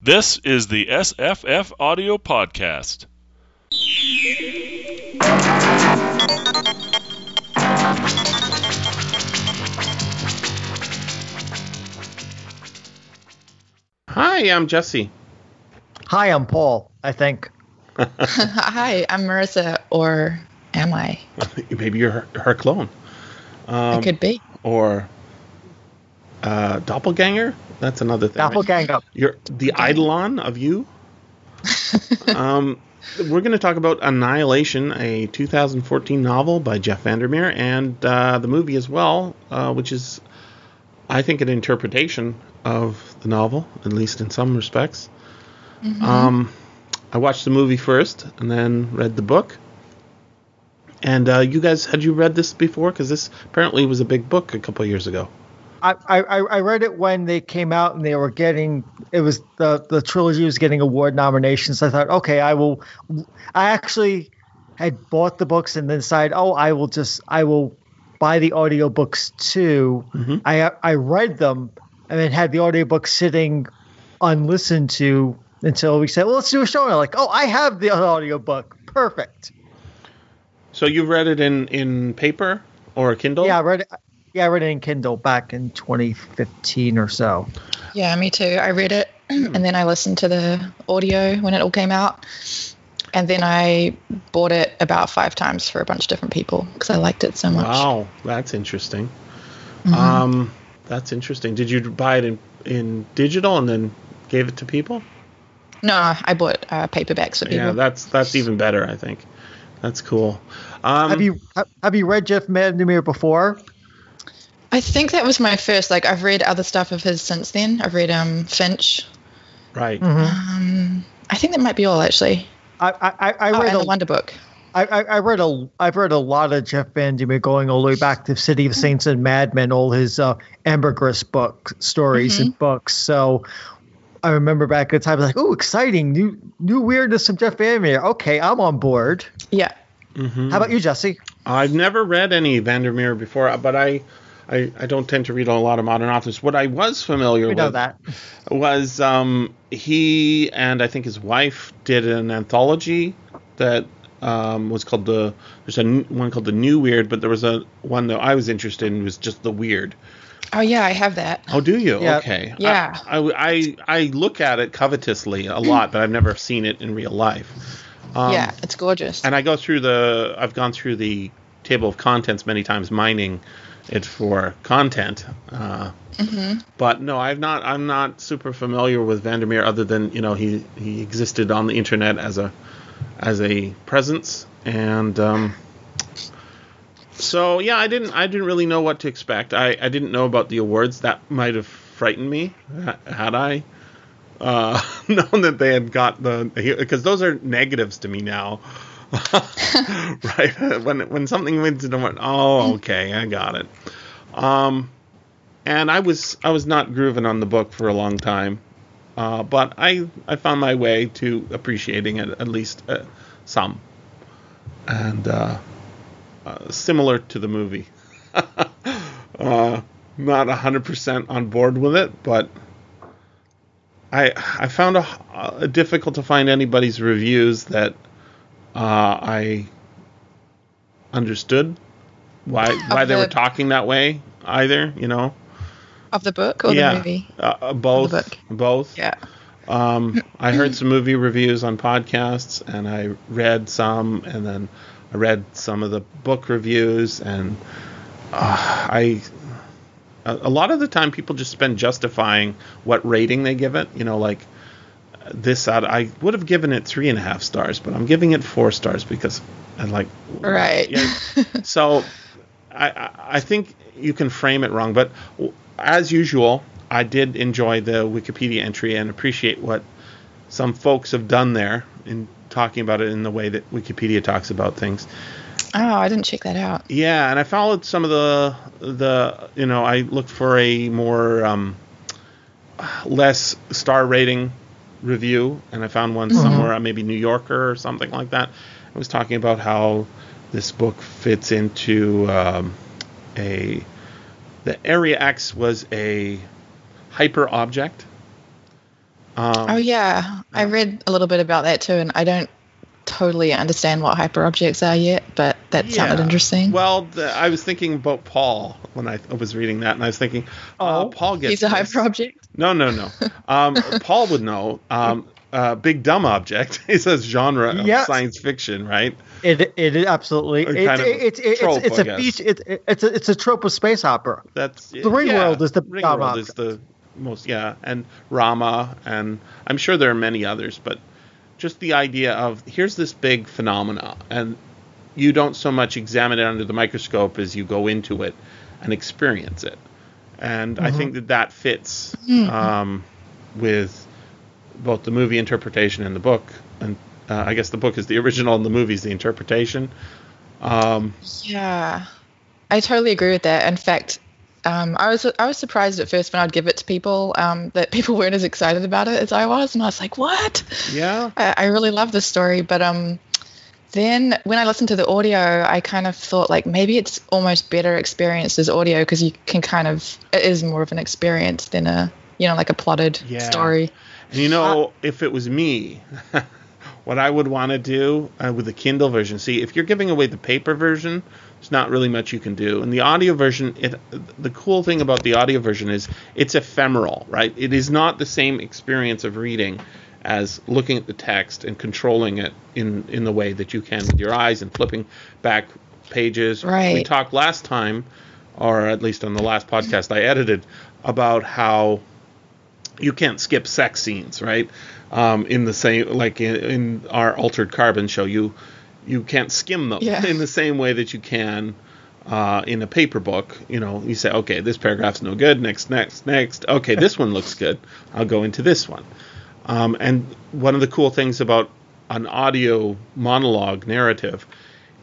This is the SFFaudio Podcast. Hi, I'm Jesse. Hi, I'm Paul, I think. Hi, I'm Marissa, or am I? Maybe you're her, her clone. Um, I could be. Or uh, doppelganger. That's another thing. right? Doppelganger. You're the eidolon of you. um, we're going to talk about Annihilation, a 2014 novel by Jeff VanderMeer, and uh, the movie as well, uh, which is, I think, an interpretation of the novel, at least in some respects. Um, I watched the movie first, and then read the book. And uh, you guys, had you read this before? Because this apparently was a big book a couple years ago. I, I, I read it when they came out and they were getting it was the the trilogy was getting award nominations. I thought, okay, I will. I actually had bought the books and then decided, oh, I will just I will buy the audiobooks too. Mm-hmm. I I read them and then had the audiobook sitting unlistened to until we said, well, let's do a show. And I'm like, oh, I have the audiobook. Perfect. So you read it in in paper or Kindle? Yeah, I read it. Yeah, I read it in Kindle back in 2015 or so. Yeah, me too. I read it and then I listened to the audio when it all came out. And then I bought it about five times for a bunch of different people because I liked it so much. Wow, that's interesting. Um, that's interesting. Did you buy it in in digital and then gave it to people? No, I bought uh, paperbacks for people. Yeah, that's that's even better. I think that's cool. Um, Have you ha- have you read Jeff VanderMeer before? I think that was my first. Like, I've read other stuff of his since then. I've read um, Finch. right? Um, I think that might be all actually. I I, I I Oh, read and a, the Wonderbook. I, I I read a I've read a lot of Jeff VanderMeer going all the way back to City of Saints and Madmen, all his uh, ambergris book stories and books. So I remember back at the time, like, oh, exciting, new new weirdness from Jeff VanderMeer. Okay, I'm on board. Yeah. Mm-hmm. How about you, Jesse? I've never read any VanderMeer before, but I, I I don't tend to read a lot of modern authors. What I was familiar We with know that. was um, he and I think his wife did an anthology that um, was called the. There's a n- one called the New Weird, but there was a one that I was interested in was just the Weird. Oh, yeah, I have that. Oh, do you? Yeah. Okay. Yeah. I, I I I look at it covetously a lot, but I've never seen it in real life. Um, yeah, it's gorgeous. and I go through the I've gone through the table of contents many times mining it for content. Uh, But no, I've not. I'm not super familiar with VanderMeer other than you know he he existed on the internet as a as a presence and. Um, so yeah, I didn't. I didn't really know what to expect. I, I didn't know about the awards. That might have frightened me had I uh, known that they had got the because those are negatives to me now. right when when something wins I went, oh okay, I got it. Um, and I was I was not grooving on the book for a long time, uh, but I I found my way to appreciating it at least uh, some, and uh, uh, similar to the movie. uh, not hundred percent on board with it, but I I found a, a difficult to find anybody's reviews that uh, I understood why why they were talking that way either. You know, of the book or yeah, the movie? Uh, uh, both, book. both. Yeah. Um, I heard some movie reviews on podcasts, and I read some, and then I read some of the book reviews, and uh, I. A lot of the time, people just spend justifying what rating they give it. You know, like this out. I would have given it three and a half stars, but I'm giving it four stars because I like. Right. Yeah. so, I I I think you can frame it wrong, but as usual, I did enjoy the Wikipedia entry and appreciate what some folks have done there in talking about it in the way that Wikipedia talks about things. Oh, I didn't check that out. Yeah, and I followed some of the the you know I looked for a more um, less star rating review, and I found one somewhere, uh, maybe New Yorker or something like that. It was talking about how this book fits into um, a the Area X was a hyper object Um, Oh yeah, I read a little bit about that too, and I don't totally understand what hyper objects are yet, but that sounded interesting. Well, the, I was thinking about Paul when I was reading that, and I was thinking, oh, Oh, Paul gets He's a hyper hyperobject. No, no, no. Um, Paul would know. Um, uh, big dumb object is a genre of science fiction, right? It it is absolutely Or it, kind of it, it, it's trope, it's a feature it, it- it's a it's a trope of space opera. That's The Ringworld is the Ringworld is the most yeah, and Rama, and I'm sure there are many others, but just the idea of here's this big phenomena, and you don't so much examine it under the microscope as you go into it and experience it, and I think that that fits um, with both the movie interpretation and the book, and uh, I guess the book is the original and the movie is the interpretation. Um, Yeah, I totally agree with that. In fact, um, I was I was surprised at first when I'd give it to people um, that people weren't as excited about it as I was, and I was like, "What?" yeah, I, I really love this story, but um, then when I listened to the audio, I kind of thought like maybe it's almost better experienced as audio because you can kind of it is more of an experience than a you know like a plotted Yeah. story. And you know, if it was me, what I would want to do uh, with the Kindle version, see, if you're giving away the paper version, there's not really much you can do. And the audio version, it, the cool thing about the audio version is it's ephemeral, right? It is not the same experience of reading as looking at the text and controlling it in in the way that you can with your eyes and flipping back pages. Right. We talked last time, or at least on the last podcast I edited, about how you can't skip sex scenes, right? Um, in the same, like in, in our altered carbon show, you you can't skim them Yeah. in the same way that you can uh, in a paper book. You know, you say, okay, this paragraph's no good. Next, next, next. Okay, this one looks good. I'll go into this one. Um, and one of the cool things about an audio monologue narrative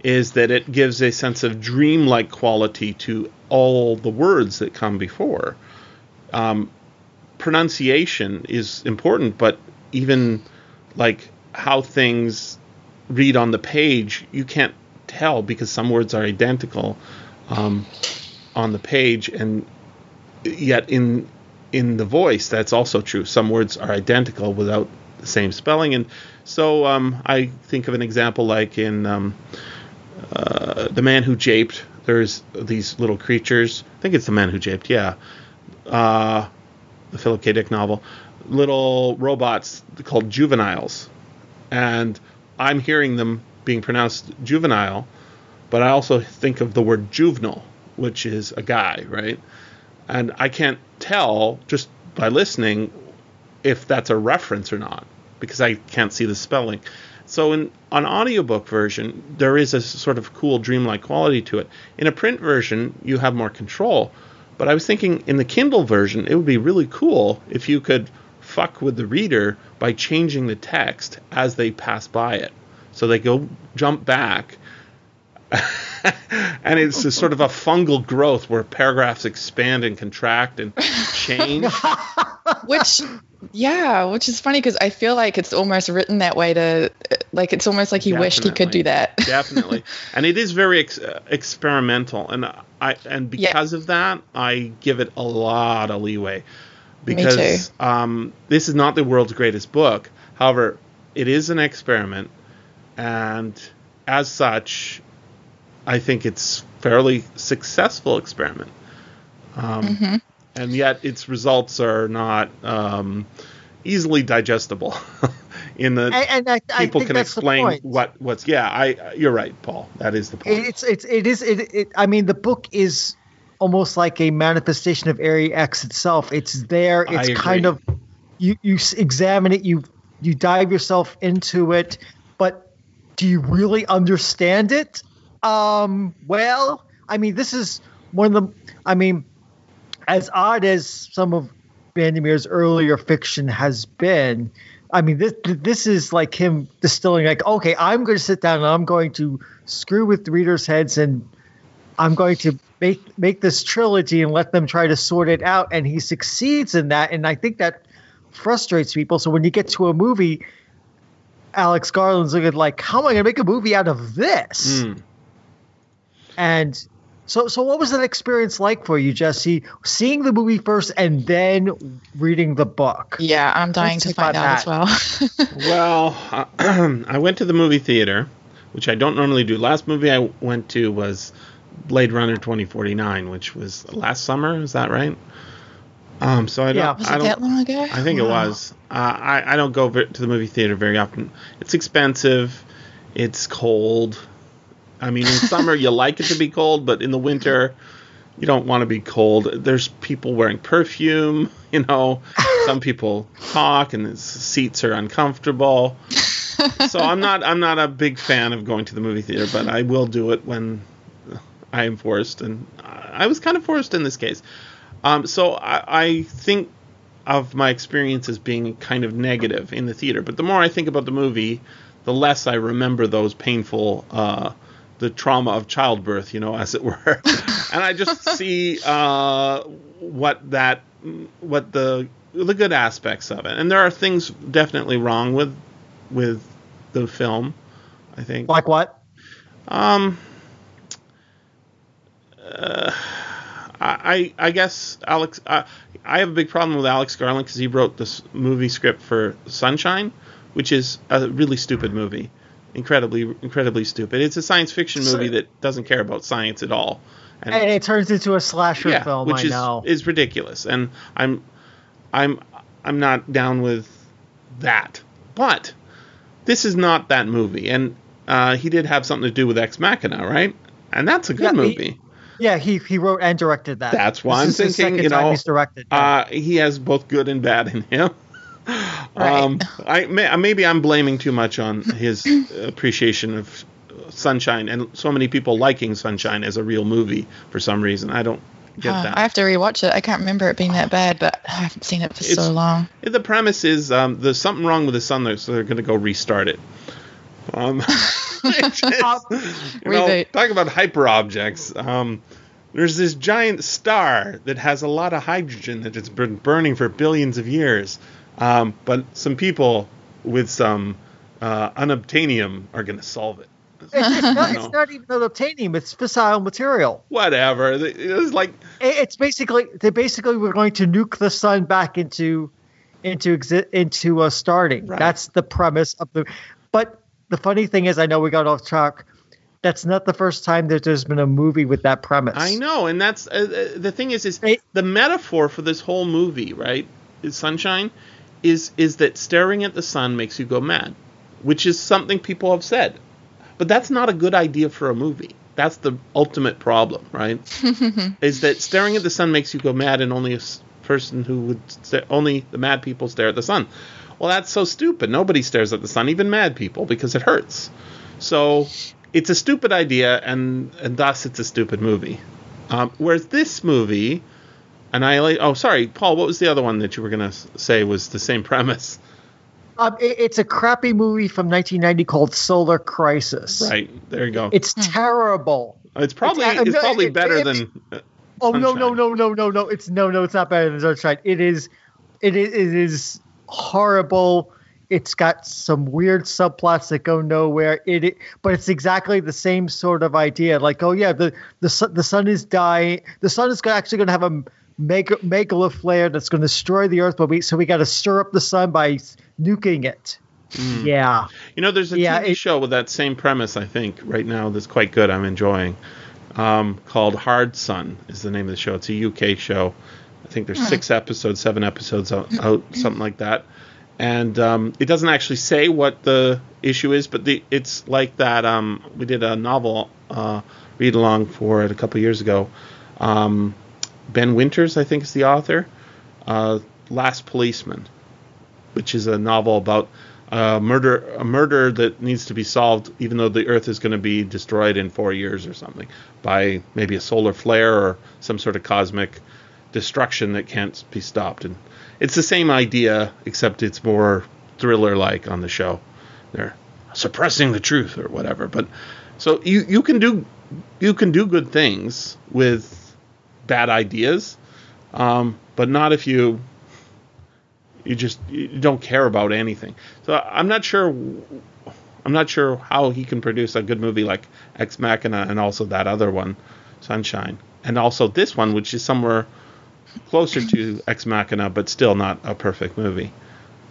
is that it gives a sense of dreamlike quality to all the words that come before. Um, pronunciation is important, but even like how things read on the page, you can't tell because some words are identical um, on the page, and yet in in the voice, that's also true. Some words are identical without the same spelling, and so um, I think of an example like in um, uh, the man who japed. There's these little creatures. I think it's the man who japed. Yeah, uh, the Philip K. Dick novel. Little robots called juveniles, and I'm hearing them being pronounced juvenile, but I also think of the word Juvenal, which is a guy, right? And I can't tell just by listening if that's a reference or not because I can't see the spelling. So in an audiobook version, there is a sort of cool dreamlike quality to it. In a print version, you have more control. But I was thinking in the Kindle version, it would be really cool if you could fuck with the reader by changing the text as they pass by it. So they go jump back and it's a sort of a fungal growth where paragraphs expand and contract and change. which yeah which is funny because i feel like it's almost written that way to like it's almost like he wished he could do that Definitely, and it is very ex- experimental, and I and Yeah. because of that, I give it a lot of leeway. Because um, this is not the world's greatest book. However, it is an experiment, and as such, I think it's fairly successful experiment. Um, Mm-hmm. And yet, its results are not um, easily digestible. in the And, and I, I people think can that's explain what what's yeah i you're right paul that is the point It's it's it is it, it I mean the book is almost like a manifestation of Area X itself. It's there. I It's kind of you you examine it. You you dive yourself into it, but do you really understand it? Um. Well, I mean, this is one of the. I mean, as odd as some of VanderMeer's earlier fiction has been, I mean, this this is like him distilling, like, okay, I'm going to sit down and I'm going to screw with readers' heads and I'm going to make make this trilogy and let them try to sort it out. And he succeeds in that, and I think that frustrates people. So when you get to a movie, Alex Garland's looking like, how am I going to make a movie out of this? Mm. And So, so what was that experience like for you, Jesse? Seeing the movie first and then reading the book. Yeah, I'm dying Let's to find out about as well. Well, I went to the movie theater, which I don't normally do. Last movie I went to was Blade Runner 2049, which was last summer. Is that right? Um, so I don't. Yeah. Was I it don't, that long ago? I think it was. Uh, I I don't go to the movie theater very often. It's expensive. It's cold. I mean, in summer you like it to be cold, but in the winter you don't want to be cold. There's people wearing perfume. You know, some people talk, and the seats are uncomfortable. so I'm not I'm not a big fan of going to the movie theater, but I will do it when I am forced, and I was kind of forced in this case. Um, so I, I think of my experience as being kind of negative in the theater, but the more I think about the movie, the less I remember those painful, uh, the trauma of childbirth, you know, as it were, and I just see uh, what that, what the the good aspects of it, and there are things definitely wrong with with the film. I think. Like what? Um. Uh, I I guess Alex. Uh, I have a big problem with Alex Garland because he wrote this movie script for Sunshine, which is a really stupid movie, incredibly incredibly stupid. It's a science fiction movie that doesn't care about science at all. And, And it turns into a slasher yeah, film. which I is know. is ridiculous, and I'm I'm I'm not down with that. But this is not that movie, and uh, he did have something to do with Ex Machina, right? And that's a good Yeah, he- movie. yeah, he he wrote and directed that. That's why This I'm thinking, you know, he's directed. Uh, he has both good and bad in him. Right. Um, I may, maybe I'm blaming too much on his appreciation of Sunshine and so many people liking Sunshine as a real movie for some reason. I don't get that. I have to rewatch it. I can't remember it being that bad, but I haven't seen it for It's- so long. The premise is um, there's something wrong with the sun, there, so they're going to go restart it. Um, just, you know, talk about hyper objects. Um, there's this giant star that has a lot of hydrogen that it's been burning for billions of years, um, but some people with some uh, unobtainium are going to solve it. It's, not, it's not even unobtainium. It's fissile material. Whatever. It's like It's basically they basically were going to nuke the sun back into into exi- into uh, starting. Right. That's the premise of the. But the funny thing is, I know we got off track. That's not the first time that there's been a movie with that premise. I know, and that's uh, uh, the thing is, is Hey. the metaphor for this whole movie, right? Is sunshine, is is that staring at the sun makes you go mad, which is something people have said, but that's not a good idea for a movie. That's the ultimate problem, right? is that staring at the sun makes you go mad, and only a person who would sta- only the mad people stare at the sun. Well, that's so stupid. Nobody stares at the sun, even mad people, because it hurts. So it's a stupid idea, and and thus it's a stupid movie. Um, whereas this movie, Annihilate. Oh, sorry, Paul. What was the other one that you were gonna say was the same premise? Um, it- it's a crappy movie from 1990 called Solar Crisis. Right there you go. It's terrible. it's probably it's- it's, probably it- better it- than. uh, Oh no no no no no no! It's no no. It's not better than Sunshine. It is, it is, it is horrible. It's got some weird subplots that go nowhere. It, it but it's exactly the same sort of idea. Like oh yeah, the the sun, the sun is dying. The sun is actually going to have a mega megalo flare that's going to destroy the Earth. But we so we got to stir up the sun by nuking it. Hmm. Yeah. You know, there's a Yeah, TV it- show with that same premise. I think right now that's quite good. I'm enjoying. Um, called Hard Sun is the name of the show. It's a UK show. I think there's six episodes, seven episodes out, out something like that. And um, it doesn't actually say what the issue is, but the it's like that. Um, we did a novel uh, read along for it a couple years ago. Um, ben Winters, I think, is the author. Uh, Last Policeman which is a novel about a murder a murder that needs to be solved even though the earth is going to be destroyed in 4 years or something by maybe a solar flare or some sort of cosmic destruction that can't be stopped and it's the same idea except it's more thriller like on the show they're suppressing the truth or whatever but so you you can do you can do good things with bad ideas um, but not if you you just you don't care about anything. So I'm not sure. I'm not sure how he can produce a good movie like Ex Machina and also that other one, Sunshine, and also this one, which is somewhere closer to Ex Machina, but still not a perfect movie.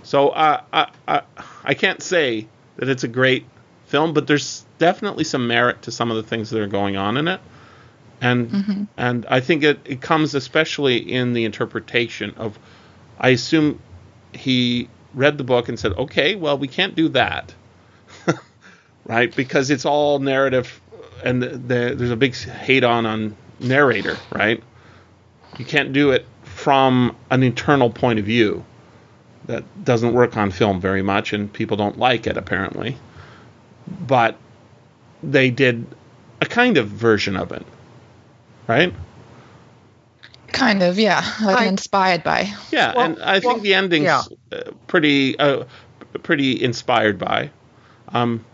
So uh, I, I I can't say that it's a great film, but there's definitely some merit to some of the things that are going on in it, and mm-hmm. and I think it, it comes especially in the interpretation of. I assume he read the book and said, "Okay, well, we can't do that." right? Because it's all narrative, and the, the, there's a big hate on on narrator, right? You can't do it from an internal point of view. That doesn't work on film very much, and people don't like it apparently. But they did a kind of version of it, right? Kind of, yeah. Like I- inspired by. Yeah, Well- and I think well, the ending's yeah. uh, pretty uh, pretty inspired by. Um,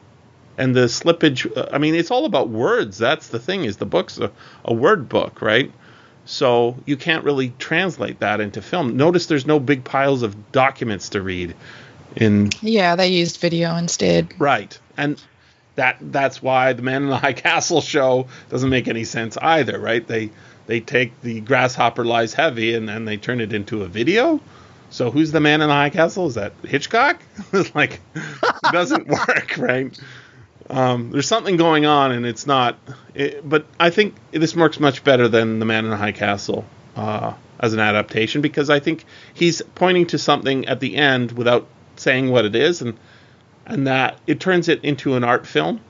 and the slippage. uh, I mean, it's all about words. That's the thing. Is the book's a, a word book, right? So you can't really translate that into film. Notice there's no big piles of documents to read. In Yeah, they used video instead. right, and that that's why the Man in the High Castle show doesn't make any sense either, right? They they take the Grasshopper Lies Heavy and then they turn it into a video. So who's the Man in the High Castle? Is that Hitchcock? Like it doesn't work, right? Um, there's something going on, and it's not. It, but I think this works much better than the Man in the High Castle uh, as an adaptation because I think he's pointing to something at the end without saying what it is, and and that it turns it into an art film.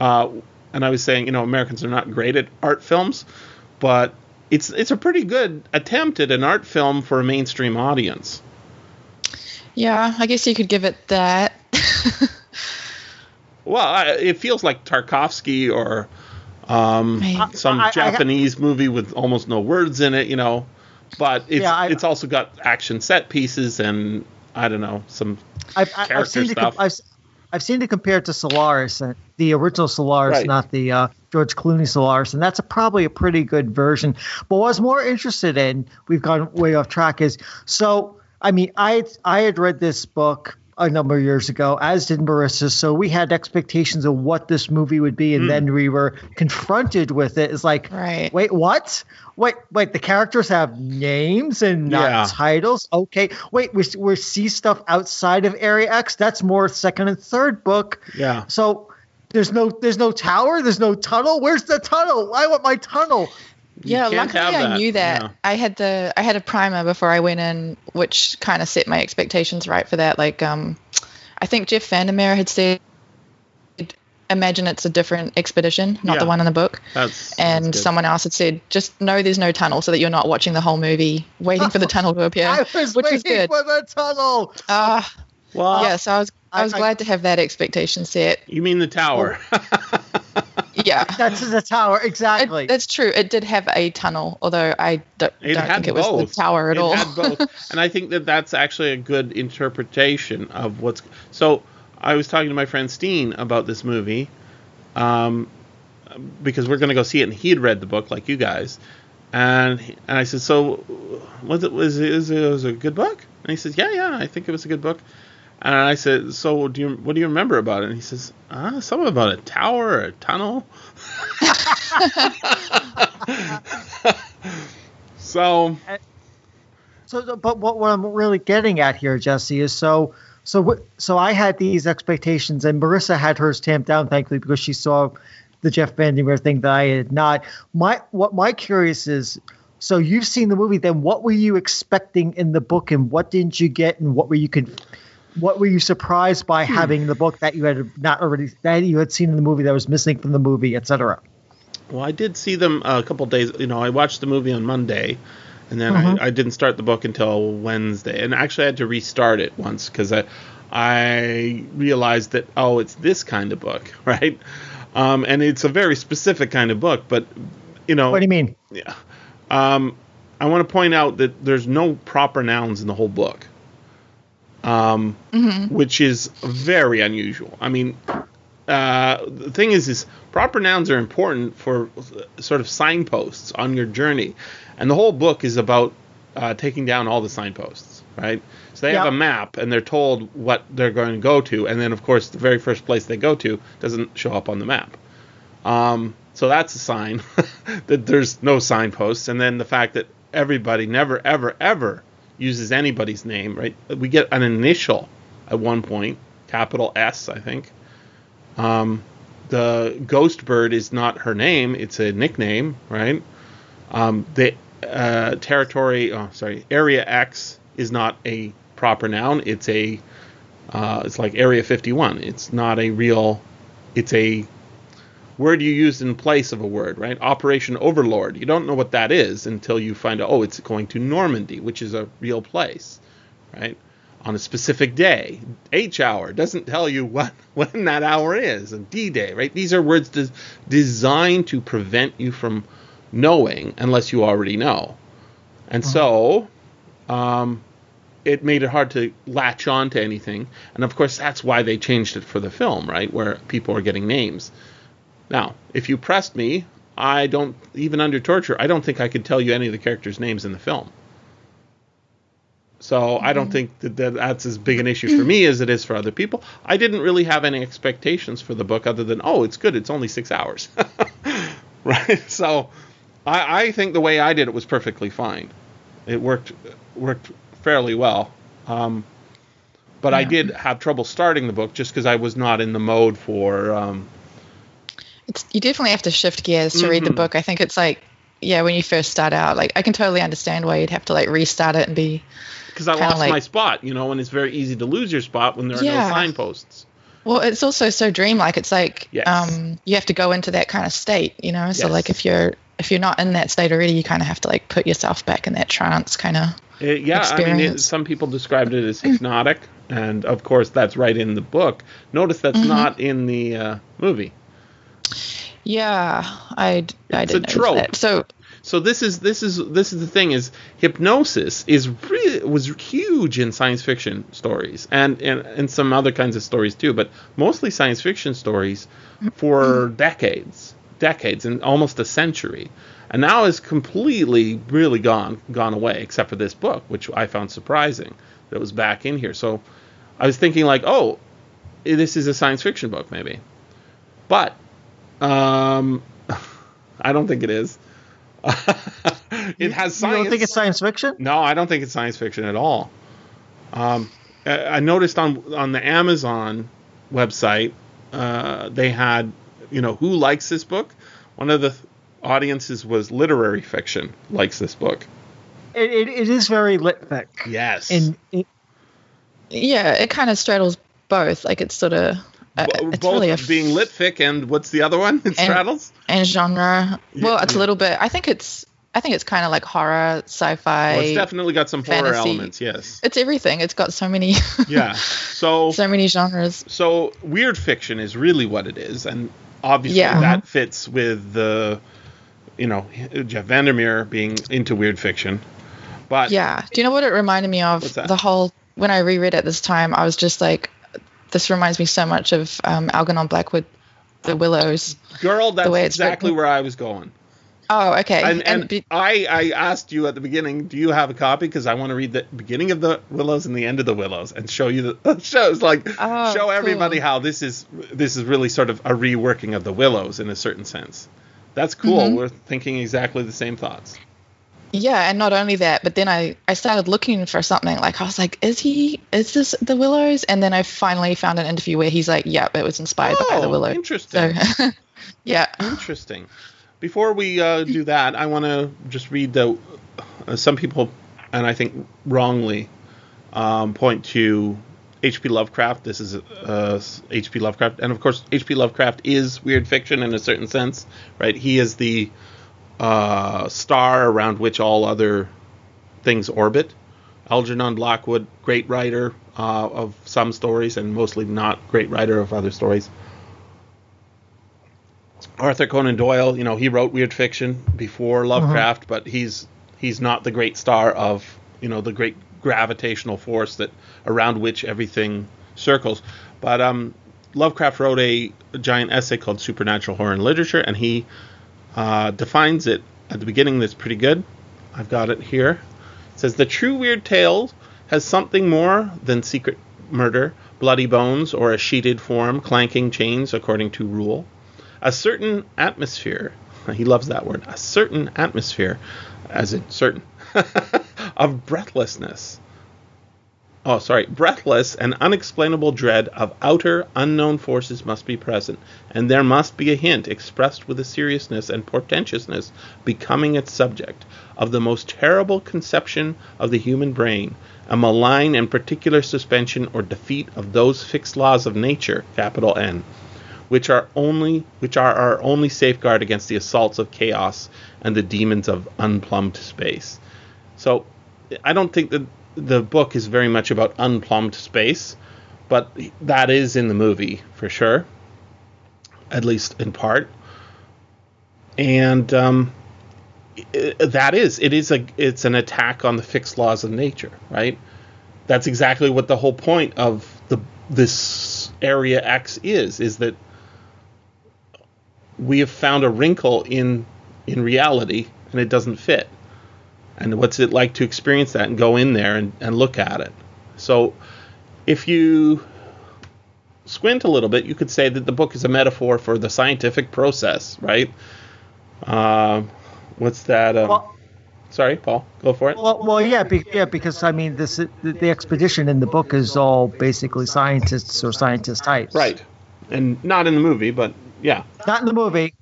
Uh, and I was saying, you know, Americans are not great at art films, but it's it's a pretty good attempt at an art film for a mainstream audience. Yeah, I guess you could give it that. Well, I, it feels like Tarkovsky or um, some I- I- Japanese movie with almost no words in it, you know. But it's Yeah, I- it's also got action set pieces and I don't know some I've, I- I've character seen the com- stuff. I've, I've seen it compared to Solaris, and the original Solaris, Right. not the uh, George Clooney Solaris, and that's a, probably a pretty good version. But what I was more interested in, we've gone way off track, is so I mean, I I had read this book a number of years ago, as did Marissa. So we had expectations of what this movie would be, and hmm. then we were confronted with it. It's like, Right. wait, what? Wait, wait, the characters have names and not Yeah. titles. Okay, wait, we we see stuff outside of Area X. That's more second and third book. yeah. So there's no there's no tower. There's no tunnel. Where's the tunnel? I want my tunnel. Yeah, luckily I knew that. I had the I had a primer before I went in, which kind of set my expectations right for that. Like, um, I think Jeff VanderMeer had said, "Imagine it's a different expedition, not Yeah. the one in the book." That's And that's someone else had said, "Just know there's no tunnel, so that you're not watching the whole movie waiting for the tunnel to appear," I was which waiting was good. for the tunnel. Uh, well, yeah, so I was I I- was I- glad to have that expectation set. you mean the tower? Yeah. That's the tower It, exactly. that's true. It did have a tunnel, although I don't, It don't think it was both. the tower at it all. Had both. and I think that that's actually a good interpretation of what's. So I was talking to my friend Steen about this movie, um, because we're going to go see it, and he had read the book like you guys, and he- and I said, so was it was it, was it, was it a good book? And he says, yeah, yeah, I think it was a good book. And I said, so do you what do you remember about it? And he says, ah, something about a tower or a tunnel. so So, but what, what I'm really getting at here, Jesse, is so so so I had these expectations, and Marissa had hers tamped down, thankfully, because she saw the Jeff VanderMeer thing that I had not. My what my curious is, so you've seen the movie, then what were you expecting in the book, and what didn't you get, and what were you con- what were you surprised by having the book that you had not already that you had seen in the movie that was missing from the movie, etc. Well, I did see them a couple days. You know, I watched the movie on Monday, and then I, I didn't start the book until Wednesday. And actually, I had to restart it once because I I realized that oh, it's this kind of book, right? Um, and it's a very specific kind of book. But you know, What do you mean? yeah. Um, I want to point out that there's no proper nouns in the whole book, um, which is very unusual. I mean, uh, the thing is, is proper nouns are important for sort of signposts on your journey, and the whole book is about uh, taking down all the signposts, right? So they have a map, and they're told what they're going to go to, and then of course the very first place they go to doesn't show up on the map. Um, So that's a sign that there's no signposts. And then the fact that everybody never, ever, ever uses anybody's name, right? We get an initial at one point, capital S, I think. Um, the ghost bird is not her name; it's a nickname, right? Um, the uh, territory, oh, sorry, area X is not a proper noun; it's a uh, it's like Area 51. It's not a real. It's a word you use in place of a word, right? Operation Overlord. You don't know what that is until you find out. Oh, it's going to Normandy, which is a real place, right? On a specific day, H hour doesn't tell you what when that hour is. And D day, right? These are words des- designed to prevent you from knowing unless you already know. And so, um, it made it hard to latch on to anything. And of course, that's why they changed it for the film, right? Where people are getting names. Now, if you pressed me, I don't, even under torture, I don't think I could tell you any of the characters' names in the film. So I don't think that, that that's as big an issue for me as it is for other people. I didn't really have any expectations for the book other than, oh, it's good. It's only six hours. right? So I, I think the way I did it was perfectly fine. It worked worked fairly well. Um, but I did have trouble starting the book just because I was not in the mode for. Um, It's you definitely have to shift gears to read the Mhm. book. I think it's like yeah, when you first start out, like I can totally understand why you'd have to like restart it and be because I lost like- my spot, you know, and it's very easy to lose your spot when there are no signposts. well, it's also so dreamlike. It's like Yes. um you have to go into that kind of state, you know. So Yes. like if you're if you're not in that state already, you kind of have to like put yourself back in that trance kind of. Uh, yeah, I mean, it, some people described it as hypnotic, and of course, that's right in the book. Notice that's Mm-hmm. not in the uh, movie. Yeah, I I It's didn't trope. that. So So this is this is this is the thing is hypnosis is really was huge in science fiction stories and and, and some other kinds of stories too, but mostly science fiction stories for mm-hmm. decades, decades and almost a century. And now is completely really gone gone away except for this book, which I found surprising that it was back in here. So I was thinking like, oh, this is a science fiction book maybe. But um I don't think it is. it has science. You don't think it's science fiction? No, I don't think it's science fiction at all. Um, I, I noticed on on the Amazon website uh, they had, you know, who likes this book. One of the th- audiences was literary fiction likes this book. It, it, it is very lit fic. Yes. And it, yeah, it kind of straddles both. Like it's sort of uh, it's both really f- being lit fic and what's the other one? It And- straddles. and genre. Well, Yeah. it's a little bit. I think it's. I think it's kind of like horror, sci-fi. Well, it's definitely got some horror elements. Yes. It's everything. It's got so many. Yeah. So so many genres. so weird fiction is really what it is, and obviously Yeah. that fits with the, you know, Jeff VanderMeer being into weird fiction. But Yeah. Do you know what it reminded me of? The whole when I reread it this time, I was just like, this reminds me so much of um, Algernon Blackwood, The Willows. girl, that's exactly written. where I was going. Oh, okay. And, and be- I, I asked you at the beginning, do you have a copy? Because I want to read the beginning of the Willows and the end of the Willows and show you the shows like Oh, show everybody cool. how this is this is really sort of a reworking of the Willows in a certain sense. That's cool. Mm-hmm. We're thinking exactly the same thoughts. Yeah, and not only that, but then I I started looking for something. Like I was like, is he? Is this The Willows? And then I finally found an interview where he's like, yep, it was inspired by The Oh, Willows. interesting. So, yeah. Interesting. Before we uh, do that, I want to just read the. Uh, some people, and I think wrongly, um, point to H.P. Lovecraft. This is uh, H.P. Lovecraft, and of course, H.P. Lovecraft is weird fiction in a certain sense, right? He is the uh, star around which all other things orbit. Algernon Blackwood, great writer uh, of some stories, and mostly not great writer of other stories. Arthur Conan Doyle, you know, he wrote weird fiction before Lovecraft, but he's he's not the great star of, you know, the great gravitational force that around which everything circles. But um, Lovecraft wrote a, a giant essay called Supernatural Horror in Literature, and he uh, defines it at the beginning. That's pretty good. I've got it here. It says the true weird tale has something more than secret murder, bloody bones, or a sheeted form clanking chains according to rule. a certain atmosphere. He loves that word. A certain atmosphere, as in certain, of breathlessness. Oh, sorry, breathless and unexplainable dread of outer unknown forces must be present, and there must be a hint expressed with a seriousness and portentousness becoming its subject of the most terrible conception of the human brain, a malign and particular suspension or defeat of those fixed laws of nature, capital N, which are only which are our only safeguard against the assaults of chaos and the demons of unplumbed space. So I don't think that the book is very much about unplumbed space, but that is in the movie for sure, at least in part. And um, i- that is it is a it's an attack on the fixed laws of nature, right? That's exactly what the whole point of the this area X is is that we have found a wrinkle in in reality and it doesn't fit and what's it like to experience that and go in there and, and look at it so if you squint a little bit you could say that the book is a metaphor for the scientific process right uh, what's that um, Well, sorry paul go for it well, well yeah, be, yeah, because I mean, this the, the expedition in the book is all basically scientists or scientist types. right and not in the movie but yeah Not in the movie.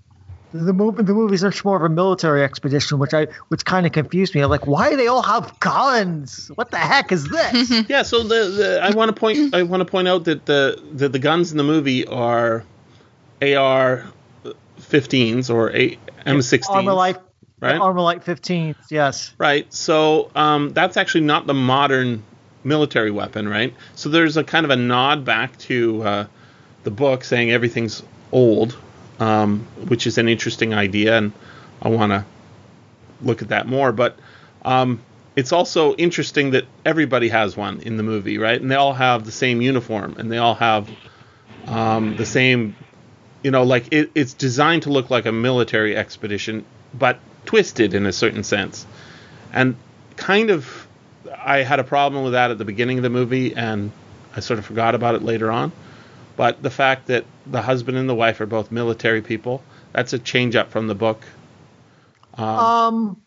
The movie, the movie's much more of a military expedition, which I, which kind of confused me. I'm like, why do they all have guns? What the heck is this? Yeah, so the, the I want to point I want to point out that the, the the guns in the movie are AR-15s or A- M16s, ArmaLite, right? ArmaLite 15s. Yes. Right. So um, that's actually not the modern military weapon, right? So there's a kind of a nod back to uh, the book saying everything's old, um, which is an interesting idea, and I want to look at that more. But um, it's also interesting that everybody has one in the movie, right? And they all have the same uniform, and they all have um, the same, you know, like it, it's designed to look like a military expedition, but twisted in a certain sense. And kind of, I had a problem with that at the beginning of the movie, and I sort of forgot about it later on. But the fact that the husband and the wife are both military people, that's a change up from the book. Um,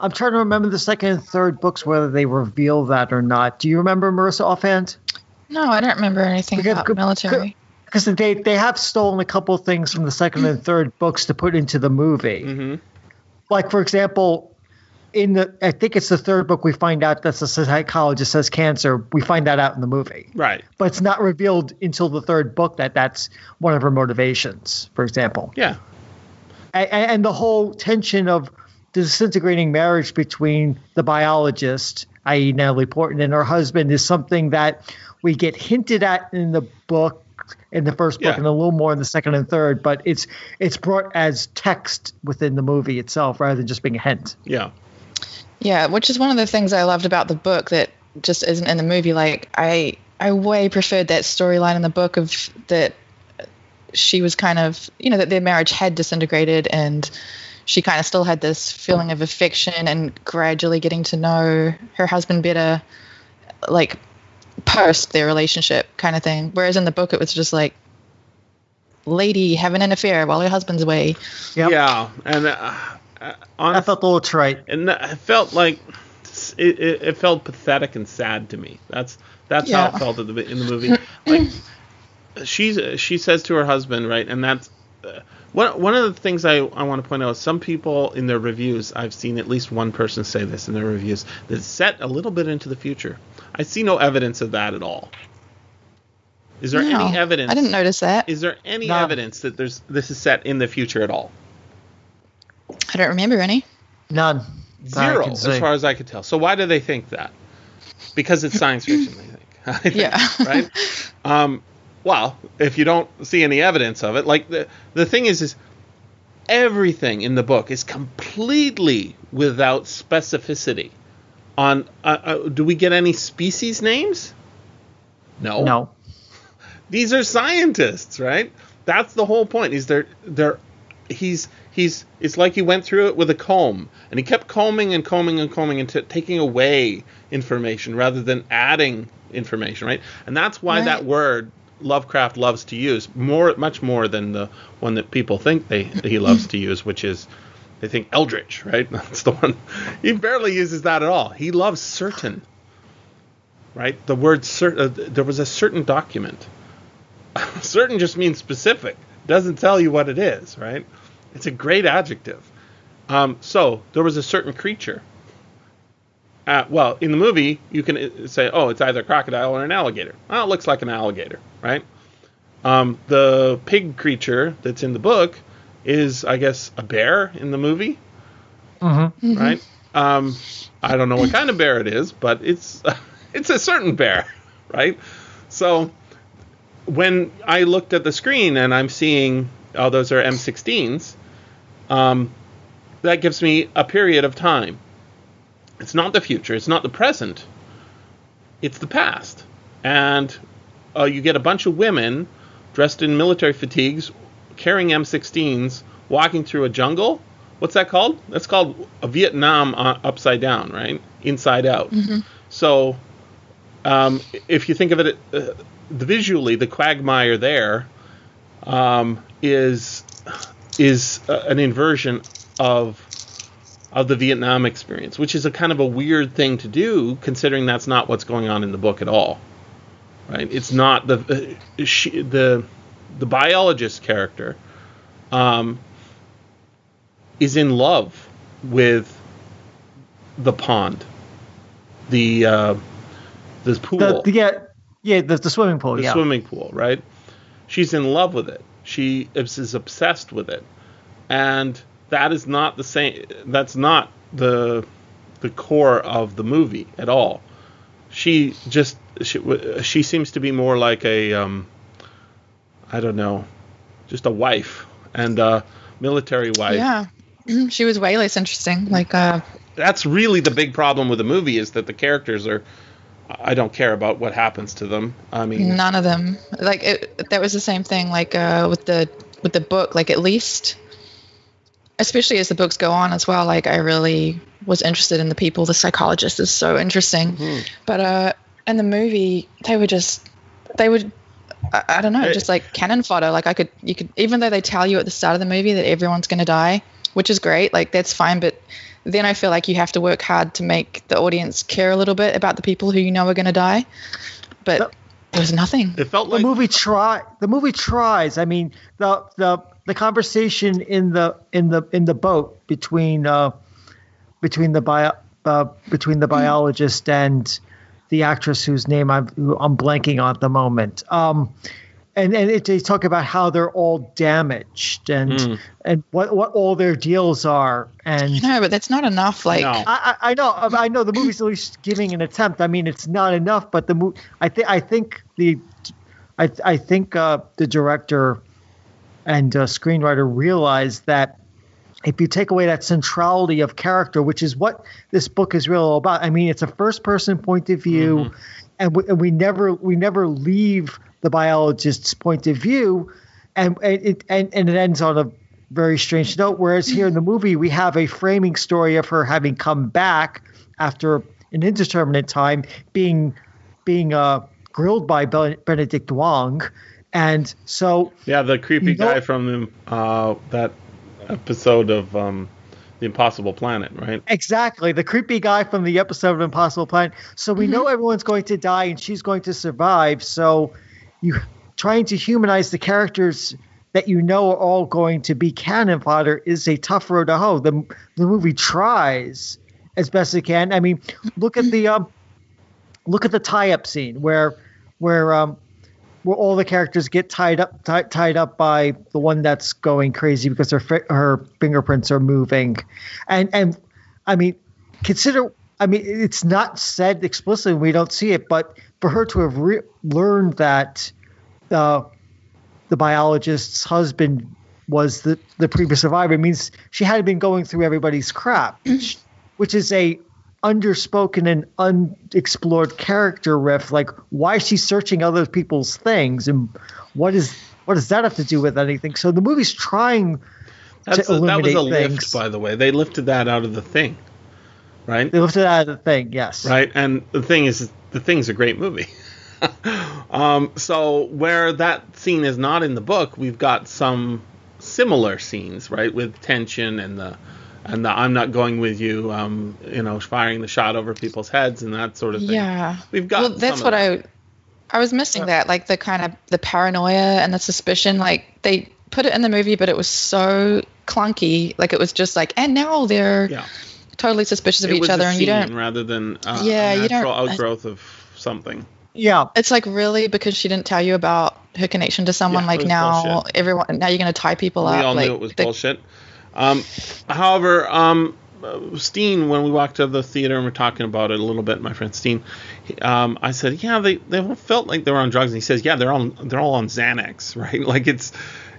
I'm trying to remember the second and third books whether they reveal that or not. Do you remember Marissa offhand? No, I don't remember anything Because- about military. Because they they have stolen a couple things from the second and third books to put into the movie. hmm Like for example, in the I think it's the third book we find out that the psychologist has cancer. We find that out in the movie, Right. but it's not revealed until the third book that that's one of her motivations. For example, Yeah. and, and the whole tension of the disintegrating marriage between the biologist, i.e., Natalie Portman, and her husband is something that we get hinted at in the book, in the first book, Yeah. and a little more in the second and third. But it's it's brought as text within the movie itself rather than just being a hint. Yeah. Yeah, which is one of the things I loved about the book that just isn't in the movie. Like I, I way preferred that storyline in the book of that she was kind of, you know, that their marriage had disintegrated and she kind of still had this feeling of affection and gradually getting to know her husband better, like post their relationship kind of thing. Whereas in the book, it was just like, lady having an affair while her husband's away. Yep. Yeah. And uh, uh, I felt a little trite. and I felt like it, it, it felt pathetic and sad to me. That's that's how it felt at the, in the movie. Like she's she says to her husband, right, and that's uh, one one of the things I I want to point out. is Some people in their reviews, I've seen at least one person say this in their reviews that it's set a little bit into the future. I see no evidence of that at all. Is there No, any evidence? I didn't notice that. Is there any No. evidence that there's this is set in the future at all? I don't remember any. None. Zero, as see. far as I could tell. So why do they think that? Because it's science fiction, they think. I think, Yeah. right. Um, well, if you don't see any evidence of it, like the the thing is, is everything in the book is completely without specificity. On uh, uh, do we get any species names? No. No. These are scientists, right? That's the whole point. Is they're they're he's he's it's like he went through it with a comb and he kept combing and combing and combing and t- taking away information rather than adding information, right? And that's why Right. that word Lovecraft loves to use more, much more than the one that people think they he loves to use, which is they think Eldritch, right? That's the one. He barely uses that at all. He loves certain, right? The word certain. Uh, there was a certain document. certain just means specific. Doesn't tell you what it is, right? It's a great adjective. Um, so there was a certain creature. Uh, well, in the movie, you can uh, say, "Oh, it's either a crocodile or an alligator." Well, it looks like an alligator, right? Um, the pig creature that's in the book is, I guess, a bear in the movie, Mm-hmm. right? Um, I don't know what kind of bear it is, but it's it's a certain bear, right? So when I looked at the screen and I'm seeing, oh, those are M16s, um, that gives me a period of time. It's not the future, it's not the present, it's the past. And uh, you get a bunch of women dressed in military fatigues, carrying M16s, walking through a jungle. What's that called? That's called a Vietnam uh, upside down, right? Inside out. So, um, if you think of it uh, visually, the quagmire there um, is is uh, an inversion of of the Vietnam experience, which is a kind of a weird thing to do, considering that's not what's going on in the book at all. Right? It's not the uh, she, the the biologist character um, is in love with the pond, the uh, the pool The, the, yeah, yeah, the, the swimming pool. the yeah. swimming pool, right? She's in love with it. She is, is obsessed with it, and that is not the same. That's not the the core of the movie at all. She just she, she seems to be more like a um, I don't know, just a wife and a military wife. Yeah. She was way less interesting. Like, uh, That's really the big problem with the movie is that the characters are. I don't care about what happens to them. I mean, none of them. Like, it, that was the same thing. Like, uh, with the with the book. Like, at least, especially as the books go on as well. Like, I really was interested in the people. The psychologist is so interesting. But uh, in the movie, they were just they would. I, I don't know, Hey. just like cannon fodder. Like I could, you could, even though they tell you at the start of the movie that everyone's going to die, which is great, like that's fine. But then I feel like you have to work hard to make the audience care a little bit about the people who you know are going to die. But Yep. there was nothing. it felt like the movie try the movie tries i mean the the the conversation in the in the in the boat between uh between the bio uh, between the biologist and the actress whose name i'm who i'm blanking on at the moment um and and it, they talk about how they're all damaged and and what what all their deals are and No, but that's not enough. Like, No. I, I I know I know the movie's at least giving an attempt. I mean, it's not enough, but the mo- I think I think the I I think uh, the director and uh, screenwriter realized that if you take away that centrality of character, which is what this book is really all about. I mean, it's a first person point of view, and, we, and we never we never leave the biologist's point of view, and and it and, and it ends on a very strange note. Whereas here in the movie, we have a framing story of her having come back after an indeterminate time, being being uh, grilled by Ben- Benedict Wong, and so Yeah, the creepy You know- guy from the, uh, that episode of um, The Impossible Planet, right? Exactly. The creepy guy from the episode of Impossible Planet. So we know everyone's going to die and she's going to survive. So you trying to humanize the characters that you know are all going to be cannon fodder is a tough road to hoe. The the movie tries as best it can. I mean, look at the um look at the tie-up scene where where um where all the characters get tied up ti- tied up by the one that's going crazy because her fi- her fingerprints are moving, and and I mean consider I mean it's not said explicitly we don't see it, but for her to have re- learned that uh, the biologist's husband was the the previous survivor means she had been going through everybody's crap, which is a underspoken and unexplored character riff. Like, why is she searching other people's things, and what is what does that have to do with anything? So the movie's trying That's to a, that was a things. lift, by the way. They lifted that out of the thing, right? They lifted out of the thing, yes. Right, and the thing is, the thing's a great movie. um, so where that scene is not in the book, we've got some similar scenes, right, with tension and the and the I'm not going with you, um, you know, firing the shot over people's heads and that sort of thing. Yeah. We've got Well, that's some what of that. I I was missing that, like the kind of the paranoia and the suspicion. Like they put it in the movie, but it was so clunky. Like it was just like, and now they're Yeah. Totally suspicious of It each was other, a and you don't. rather than uh, Yeah, a you don't- outgrowth of something. Yeah, It's like really because she didn't tell you about her connection to someone. Yeah, like now, bullshit. everyone now you're going to tie people we up. We all like, knew it was the- bullshit. Um, however, um, uh, Steen, when we walked to the theater and we're talking about it a little bit, my friend Steen, he- um, I said, yeah, they, they all felt like they were on drugs, and he says, yeah, they're on they're all on Xanax, right? Like it's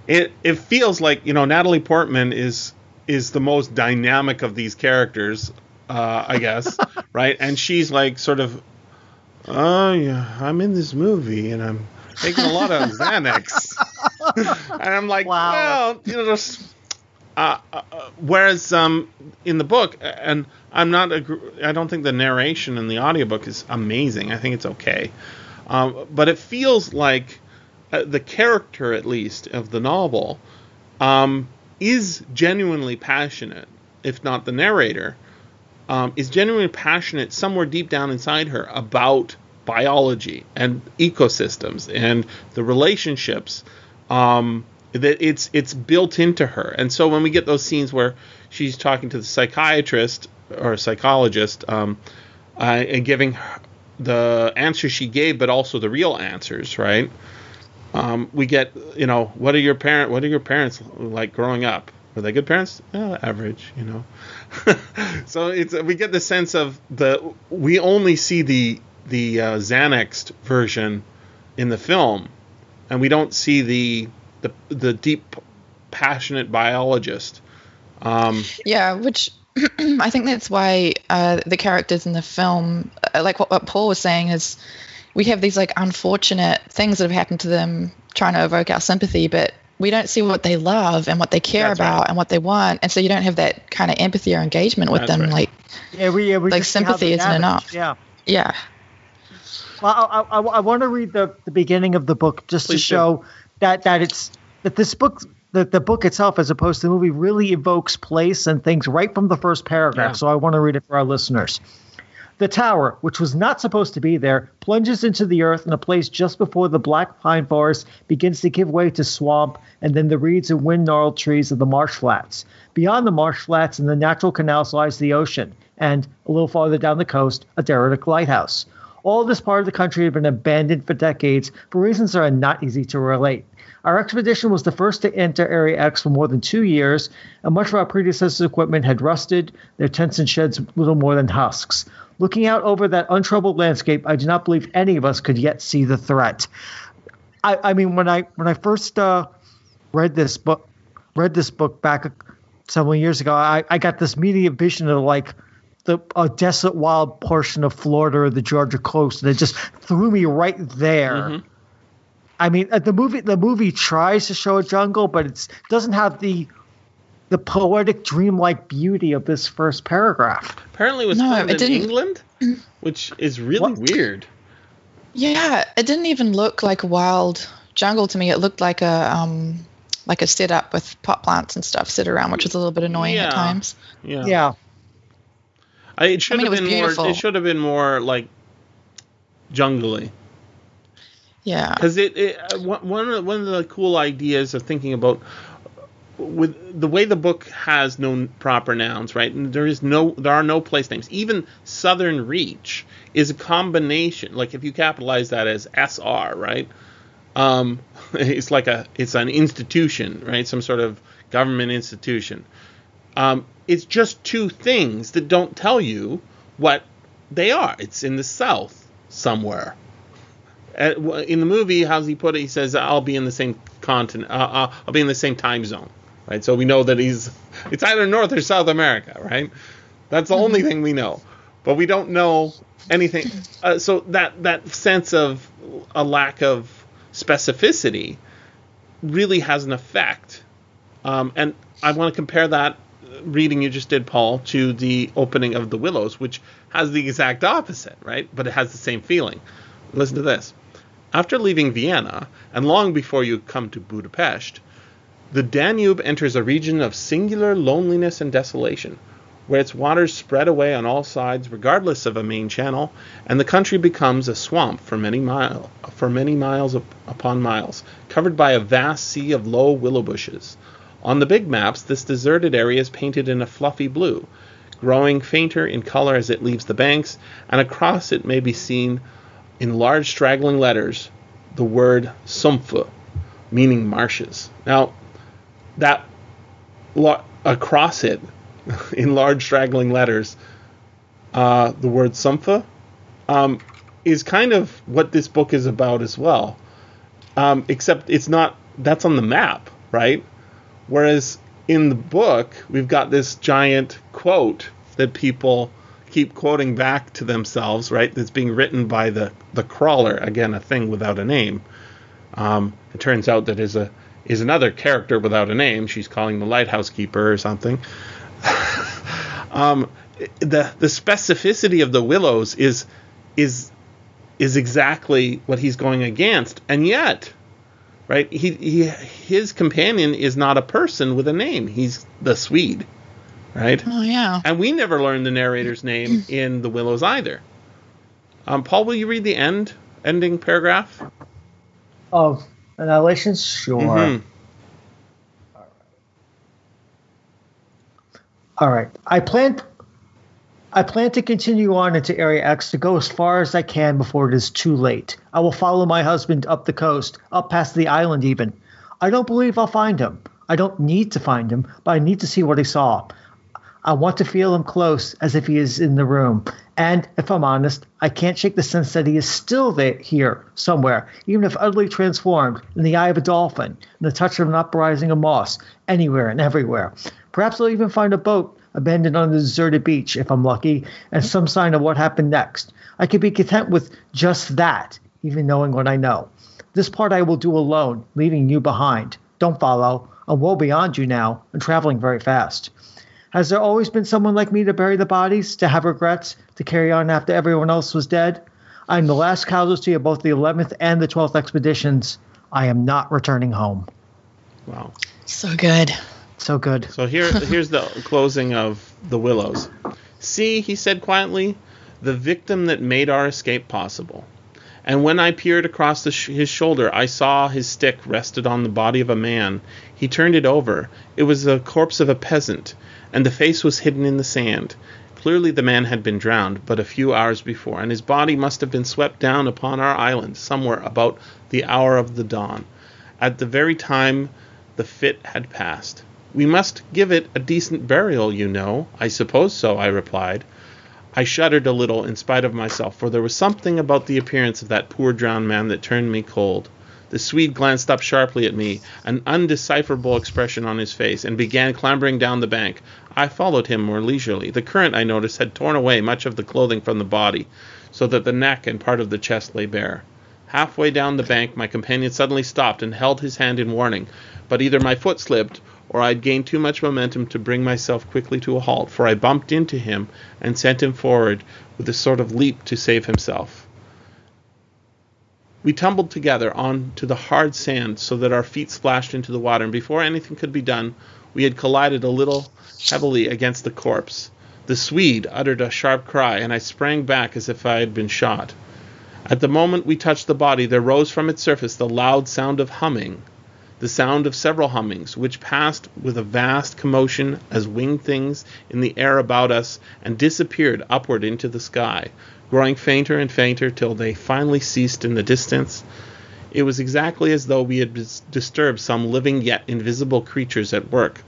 it it feels like you know Natalie Portman is is the most dynamic of these characters, uh, I guess, right? And she's like sort of, oh yeah, I'm in this movie and I'm taking a lot of Xanax. and I'm like, Wow. well, you know, there's, uh, uh, uh, whereas um, in the book, and I'm not, agr- I don't think the narration in the audiobook is amazing. I think it's okay, um, but it feels like uh, the character, at least of the novel, um, is genuinely passionate, if not the narrator, um, is genuinely passionate somewhere deep down inside her about biology and ecosystems and the relationships um, that it's it's built into her. And so when we get those scenes where she's talking to the psychiatrist or psychologist um, uh, and giving the answers she gave, but also the real answers, right? Um, we get, you know, what are your parent? What are your parents like growing up? Were they good parents? Average, you know. so it's we get the sense of the we only see the the uh, Xanaxed version in the film, and we don't see the the the deep, passionate biologist. Um, Yeah, which I think that's why uh, the characters in the film, uh, like what, what Paul was saying, is we have these like unfortunate things that have happened to them, trying to evoke our sympathy, but we don't see what they love and what they care That's about right. and what they want, and so you don't have that kind of empathy or engagement with That's them. right. Like, yeah, we, yeah, we Like, just see how sympathy isn't damaged. enough. Yeah. yeah, Well, I, I, I want to read the, the beginning of the book just Please to show that that it's that this book that the book itself, as opposed to the movie, really evokes place and things right from the first paragraph. Yeah. So I want to read it for our listeners. The tower, which was not supposed to be there, plunges into the earth in a place just before the black pine forest begins to give way to swamp and then the reeds and wind gnarled trees of the marsh flats. Beyond the marsh flats and the natural canals lies the ocean, and a little farther down the coast, a derelict lighthouse. All this part of the country had been abandoned for decades for reasons that are not easy to relate. Our expedition was the first to enter Area X for more than two years, and much of our predecessors' equipment had rusted, their tents and sheds little more than husks. Looking out over that untroubled landscape, I do not believe any of us could yet see the threat. I, I mean, when I when I first uh, read this book, read this book back several years ago, I, I got this immediate vision of like the a desolate, wild portion of Florida or the Georgia coast, and it just threw me right there. I mean, uh, the movie the movie tries to show a jungle, but it doesn't have the the poetic, dreamlike beauty of this first paragraph. apparently, it was No, filmed it in didn't- England, which is really What? weird. yeah. It didn't even look like a wild jungle to me. It looked like a um, like a setup with pot plants and stuff sit around, which was a little bit annoying Yeah. at times. Yeah. Yeah, I, it should mean, have it was been more. It should have been more like jungly. Yeah, because it, it uh, one one of one of the cool ideas of thinking about with the way the book has no proper nouns, right? And there is no there are no place names. Even Southern Reach is a combination. Like if you capitalize that as SR, right? Um, it's like a it's an institution, right? Some sort of government institution. Um, it's just two things that don't tell you what they are. It's in the South somewhere uh, w- in the movie, how's he put it? He says, "I'll be in the same continent. Uh, uh, I'll be in the same time zone." Right. So we know that he's. It's either North or South America. Right. That's the only thing we know, but we don't know anything. Uh, so that that sense of a lack of specificity really has an effect. Um, and I want to compare that reading you just did, Paul, to the opening of The Willows, which has the exact opposite, right? But it has the same feeling. Listen to this. After leaving Vienna, and long before you come to Budapest, the Danube enters a region of singular loneliness and desolation, where its waters spread away on all sides regardless of a main channel, and the country becomes a swamp for many mile, for many miles upon miles, covered by a vast sea of low willow bushes. On the big maps, this deserted area is painted in a fluffy blue, growing fainter in color as it leaves the banks, and across it may be seen in large straggling letters the word Sumpfe, meaning marshes. Now, that lo- across it, in large straggling letters, uh, the word Sumpfe, um, is kind of what this book is about as well. Um, except it's not, that's on the map, right? Whereas in the book, we've got this giant quote that people keep quoting back to themselves, right? That's being written by the, the crawler, again, a thing without a name. Um, it turns out that is a is another character without a name. She's calling the lighthouse keeper or something. um, the the specificity of the willows is is is exactly what he's going against, and yet, right? He, he his companion is not a person with a name. He's the Swede, right? Oh yeah. And we never learned the narrator's name in the Willows either. Um, Paul, will you read the end ending paragraph? Of Annihilations? Sure. Mhm. All right. I plan I plan to continue on into Area X to go as far as I can before it is too late. I will follow my husband up the coast, up past the island even. I don't believe I'll find him. I don't need to find him, but I need to see what he saw. I want to feel him close as if he is in the room. And if I'm honest, I can't shake the sense that he is still there here somewhere, even if utterly transformed, in the eye of a dolphin, in the touch of an uprising of moss, anywhere and everywhere. Perhaps I'll even find a boat abandoned on the deserted beach if I'm lucky, and some sign of what happened next. I could be content with just that, even knowing what I know. This part I will do alone, leaving you behind. Don't follow. I'm well beyond you now, and traveling very fast. Has there always been someone like me to bury the bodies, to have regrets, to carry on after everyone else was dead? I'm the last casualty of both the 11th and the 12th expeditions. I am not returning home. Wow. So good. So good. So here, here's the closing of the Willows. See, he said quietly, the victim that made our escape possible. And when I peered across sh- his shoulder, I saw his stick rested on the body of a man. He turned it over. It was the corpse of a peasant, and the face was hidden in the sand. Clearly, the man had been drowned but a few hours before, and his body must have been swept down upon our island somewhere about the hour of the dawn, at the very time the fit had passed. We must give it a decent burial, you know. I suppose so, I replied. I shuddered a little in spite of myself, for there was something about the appearance of that poor drowned man that turned me cold. The Swede glanced up sharply at me, an undecipherable expression on his face, and began clambering down the bank. I followed him more leisurely. The current, I noticed, had torn away much of the clothing from the body, so that the neck and part of the chest lay bare. Halfway down the bank, my companion suddenly stopped and held his hand in warning, but either my foot slipped or I'd gained too much momentum to bring myself quickly to a halt, for I bumped into him and sent him forward with a sort of leap to save himself. We tumbled together on to the hard sand so that our feet splashed into the water, and before anything could be done, we had collided a little heavily against the corpse. The Swede uttered a sharp cry, and I sprang back as if I had been shot. At the moment we touched the body, there rose from its surface the loud sound of humming, the sound of several hummings, which passed with a vast commotion as winged things in the air about us and disappeared upward into the sky, growing fainter and fainter till they finally ceased in the distance. It was exactly as though we had dis- disturbed some living yet invisible creatures at work.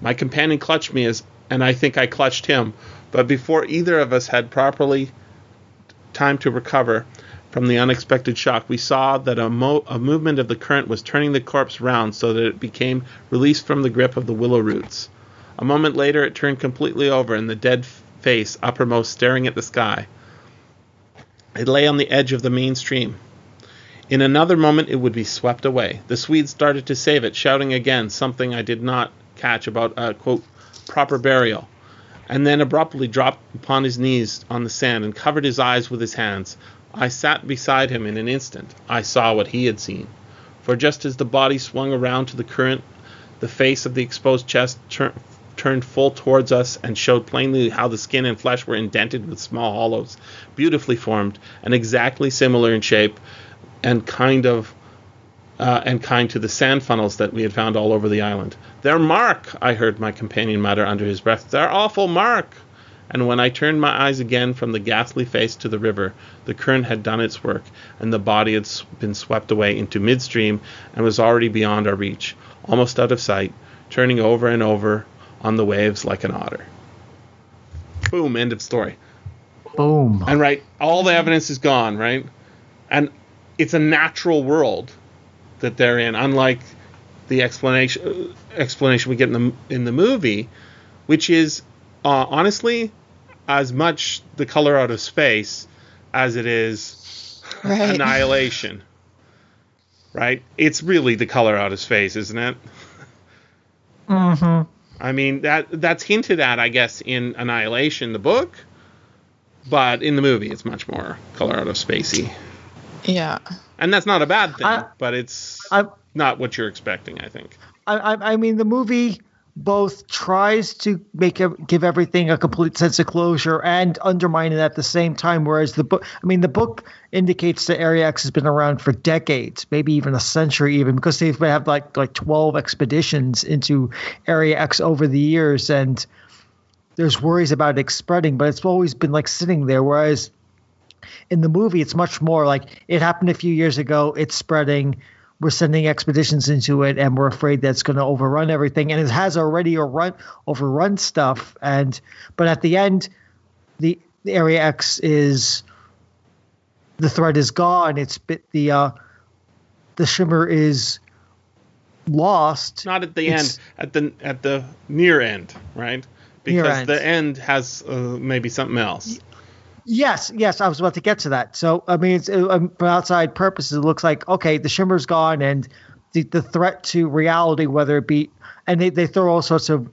My companion clutched me as, and I think I clutched him, but before either of us had properly time to recover from the unexpected shock, we saw that a, mo- a movement of the current was turning the corpse round so that it became released from the grip of the willow roots. A moment later, it turned completely over, and the dead face uppermost staring at the sky. It lay on the edge of the main stream. In another moment, it would be swept away. The Swede started to save it, shouting again something I did not catch about a quote proper burial, and then abruptly dropped upon his knees on the sand and covered his eyes with his hands. I sat beside him in an instant. I saw what he had seen. For just as the body swung around to the current, the face of the exposed chest tur- turned full towards us and showed plainly how the skin and flesh were indented with small hollows, beautifully formed and exactly similar in shape and kind of uh, and kind to the sand funnels that we had found all over the island. They're mark, I heard my companion mutter under his breath. They're awful mark. And when I turned my eyes again from the ghastly face to the river, the current had done its work, and the body had been swept away into midstream and was already beyond our reach, almost out of sight, turning over and over on the waves like an otter. Boom, end of story. Boom. And right, all the evidence is gone, right? And it's a natural world that they're in, unlike the explanation explanation we get in the in the movie, which is uh, honestly as much the color out of space as it is Right. annihilation. Right? It's really the color out of space, isn't it? Mm-hmm. I mean that that's hinted at, I guess, in Annihilation, the book, but in the movie, it's much more color out of spacey, Yeah. and that's not a bad thing, I- but it's I, not what you're expecting, I think. I, I I mean, the movie both tries to make give everything a complete sense of closure and undermine it at the same time. Whereas the book, I mean, the book indicates that Area X has been around for decades, maybe even a century, even because they've had like like twelve expeditions into Area X over the years, and there's worries about it spreading, but it's always been like sitting there. Whereas in the movie, it's much more like it happened a few years ago. It's spreading. We're sending expeditions into it, and we're afraid that's going to overrun everything. And it has already run overrun stuff. And but at the end, the, the Area X is the threat is gone. It's bit the uh, the shimmer is lost. Not at the It's- end, at the at the near end, right? Because end. the end has uh, maybe something else. Yes, yes, I was about to get to that. So, I mean, it's, uh, um, for outside purposes, it looks like okay, the shimmer's gone, and the, the threat to reality, whether it be, and they, they throw all sorts of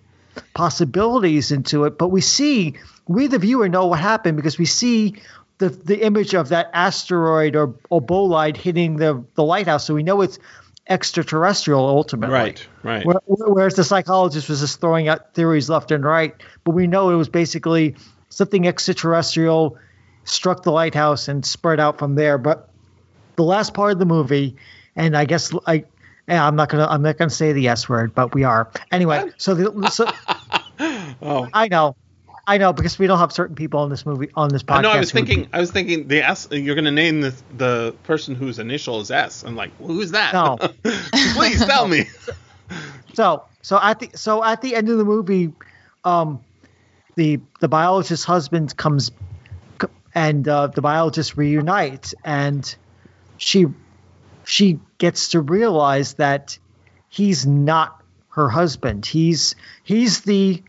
possibilities into it. But we see, we the viewer know what happened because we see the the image of that asteroid or, or bolide hitting the the lighthouse, so we know it's extraterrestrial ultimately. Right, right. Where- Whereas the psychologist was just throwing out theories left and right, but we know it was basically something extraterrestrial struck the lighthouse and spread out from there. But the last part of the movie, and I guess I, I'm not gonna I'm not gonna say the S word, but we are anyway. So the so, Oh, I know, I know because we don't have certain people on this movie on this podcast. I know. I was would be- thinking. I was thinking the S. You're going to name the the person whose initial is S. I'm like, well, who's that? No. Please tell me. So so at the so at the end of the movie, um, the the biologist's husband comes, and uh, the biologist reunites, and she she gets to realize that he's not her husband. He's he's the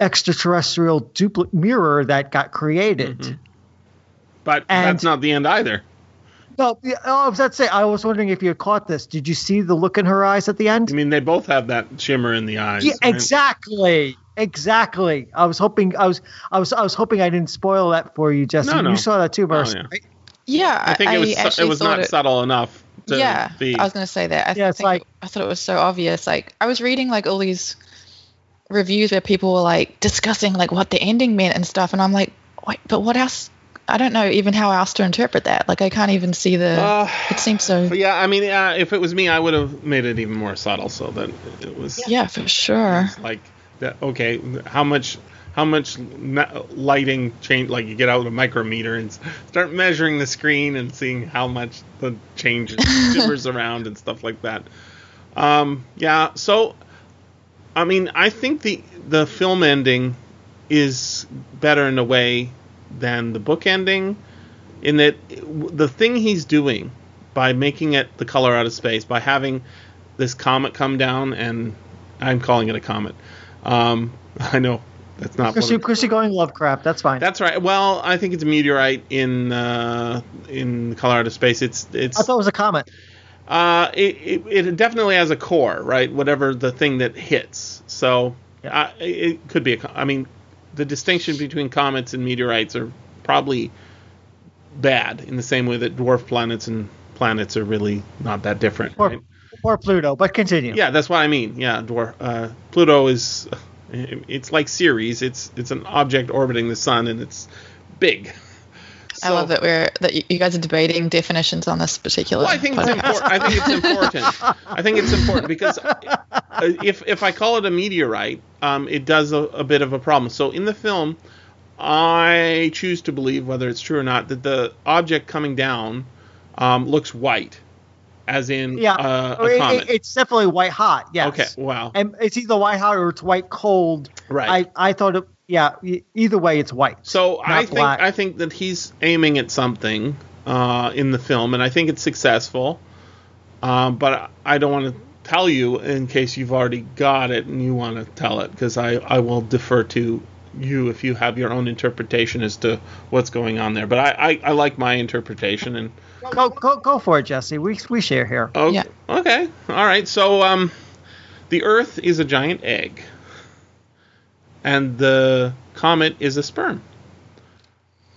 extraterrestrial duplicate mirror that got created. But And- that's not the end either. No, oh, I was about to say. I was wondering if you caught this. Did you see the look in her eyes at the end? I mean, they both have that shimmer in the eyes. Yeah, right? exactly. Exactly. I was hoping I was I was I was hoping I didn't spoil that for you, Justin. No, no. You saw that too, Oh, yeah. right? Yeah. I think it was su- it was not it- subtle enough to yeah, be. I was gonna say that. I Yeah, it's think like- I thought it was so obvious. Like I was reading like all these reviews where people were like discussing like what the ending meant and stuff, and I'm like, wait, but what else? I don't know even how else to interpret that. Like I can't even see the. Uh, it seems so. Yeah, I mean, uh, if it was me, I would have made it even more subtle so that it was Yeah, for sure. like that. Okay, how much? How much lighting change? Like you get out a micrometer and start measuring the screen and seeing how much the change shimmers around and stuff like that. Um, yeah. So, I mean, I think the the film ending is better in a way than the book ending, in that the thing he's doing by making it the color out of space, by having this comet come down, and I'm calling it a comet. Um, I know that's not. Chris, what you, it- Chris, going Lovecraft. That's fine. that's right. Well, I think it's a meteorite in uh, in the color out of space. It's it's I thought it was a comment. uh, it, it, it definitely has a core, right? Whatever the thing that hits. So Yeah. uh, it, could be a. I mean, the distinction between comets and meteorites are probably bad in the same way that dwarf planets and planets are really not that different. Or, right? Or Pluto, but continue. Yeah, that's what I mean. Yeah, dwarf uh, Pluto is it's like Ceres. It's it's an object orbiting the sun and it's big. I love that we're that you you guys are debating definitions on this particular. Well, I think it's important. I think it's important. I think it's important because uh, if if I call it a meteorite, um, it does a, a bit of a problem. So in the film, I choose to believe, whether it's true or not, that the object coming down um, looks white, as in Yeah, uh, a it- comet. it- it's definitely white hot. Yes. Okay, wow. And it's either white hot or it's white cold. Right. I, I thought it. Yeah. Either way, it's white. So I think black. I think that he's aiming at something uh, in the film, and I think it's successful. Um, but I don't want to tell you in case you've already got it and you want to tell it, because I, I will defer to you if you have your own interpretation as to what's going on there. But I, I, I like my interpretation, and Go go go for it, Jesse. We we share here. oh, Yeah. okay, all right. So um, the Earth is a giant egg, and the comet is a sperm.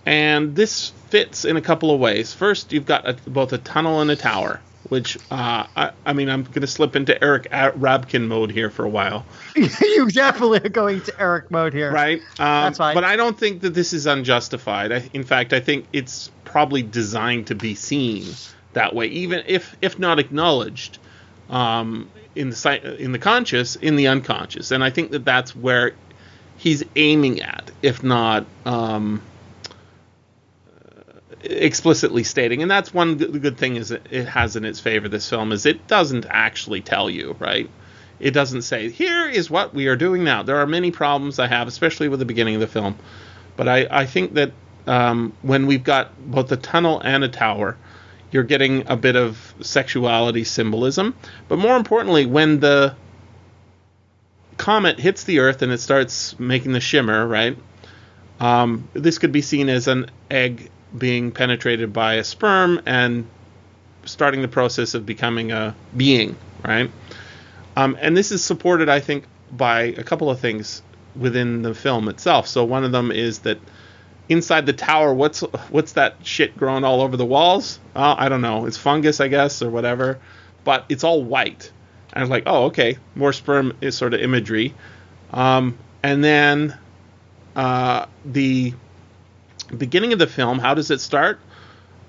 And this fits in a couple of ways. First, you've got a, both a tunnel and a tower, which uh, I, I mean, I'm going to slip into Eric A- Rabkin mode here for a while, you definitely are going to Eric mode here. right? Um, That's fine. But I don't think that this is unjustified. I, in fact, I think it's probably designed to be seen that way, even if if not acknowledged um, in the in the conscious, in the unconscious. And I think that that's where he's aiming at, if not um, explicitly stating. And that's one good, thing is it has in its favor. This film is it doesn't actually tell you, right? It doesn't say here is what we are doing now. There are many problems I have, especially with the beginning of the film. But I, I think that um, when we've got both a tunnel and a tower, you're getting a bit of sexuality symbolism. But more importantly, when the comet hits the Earth and it starts making the shimmer, right? Um, this could be seen as an egg being penetrated by a sperm and starting the process of becoming a being, right? Um, and this is supported, I think, by a couple of things within the film itself. So one of them is that inside the tower, what's what's that shit growing all over the walls? Uh, I don't know. It's fungus, I guess, or whatever. But it's all white. And I was like, oh, okay, more sperm is sort of imagery. Um, and then uh, the beginning of the film, how does it start?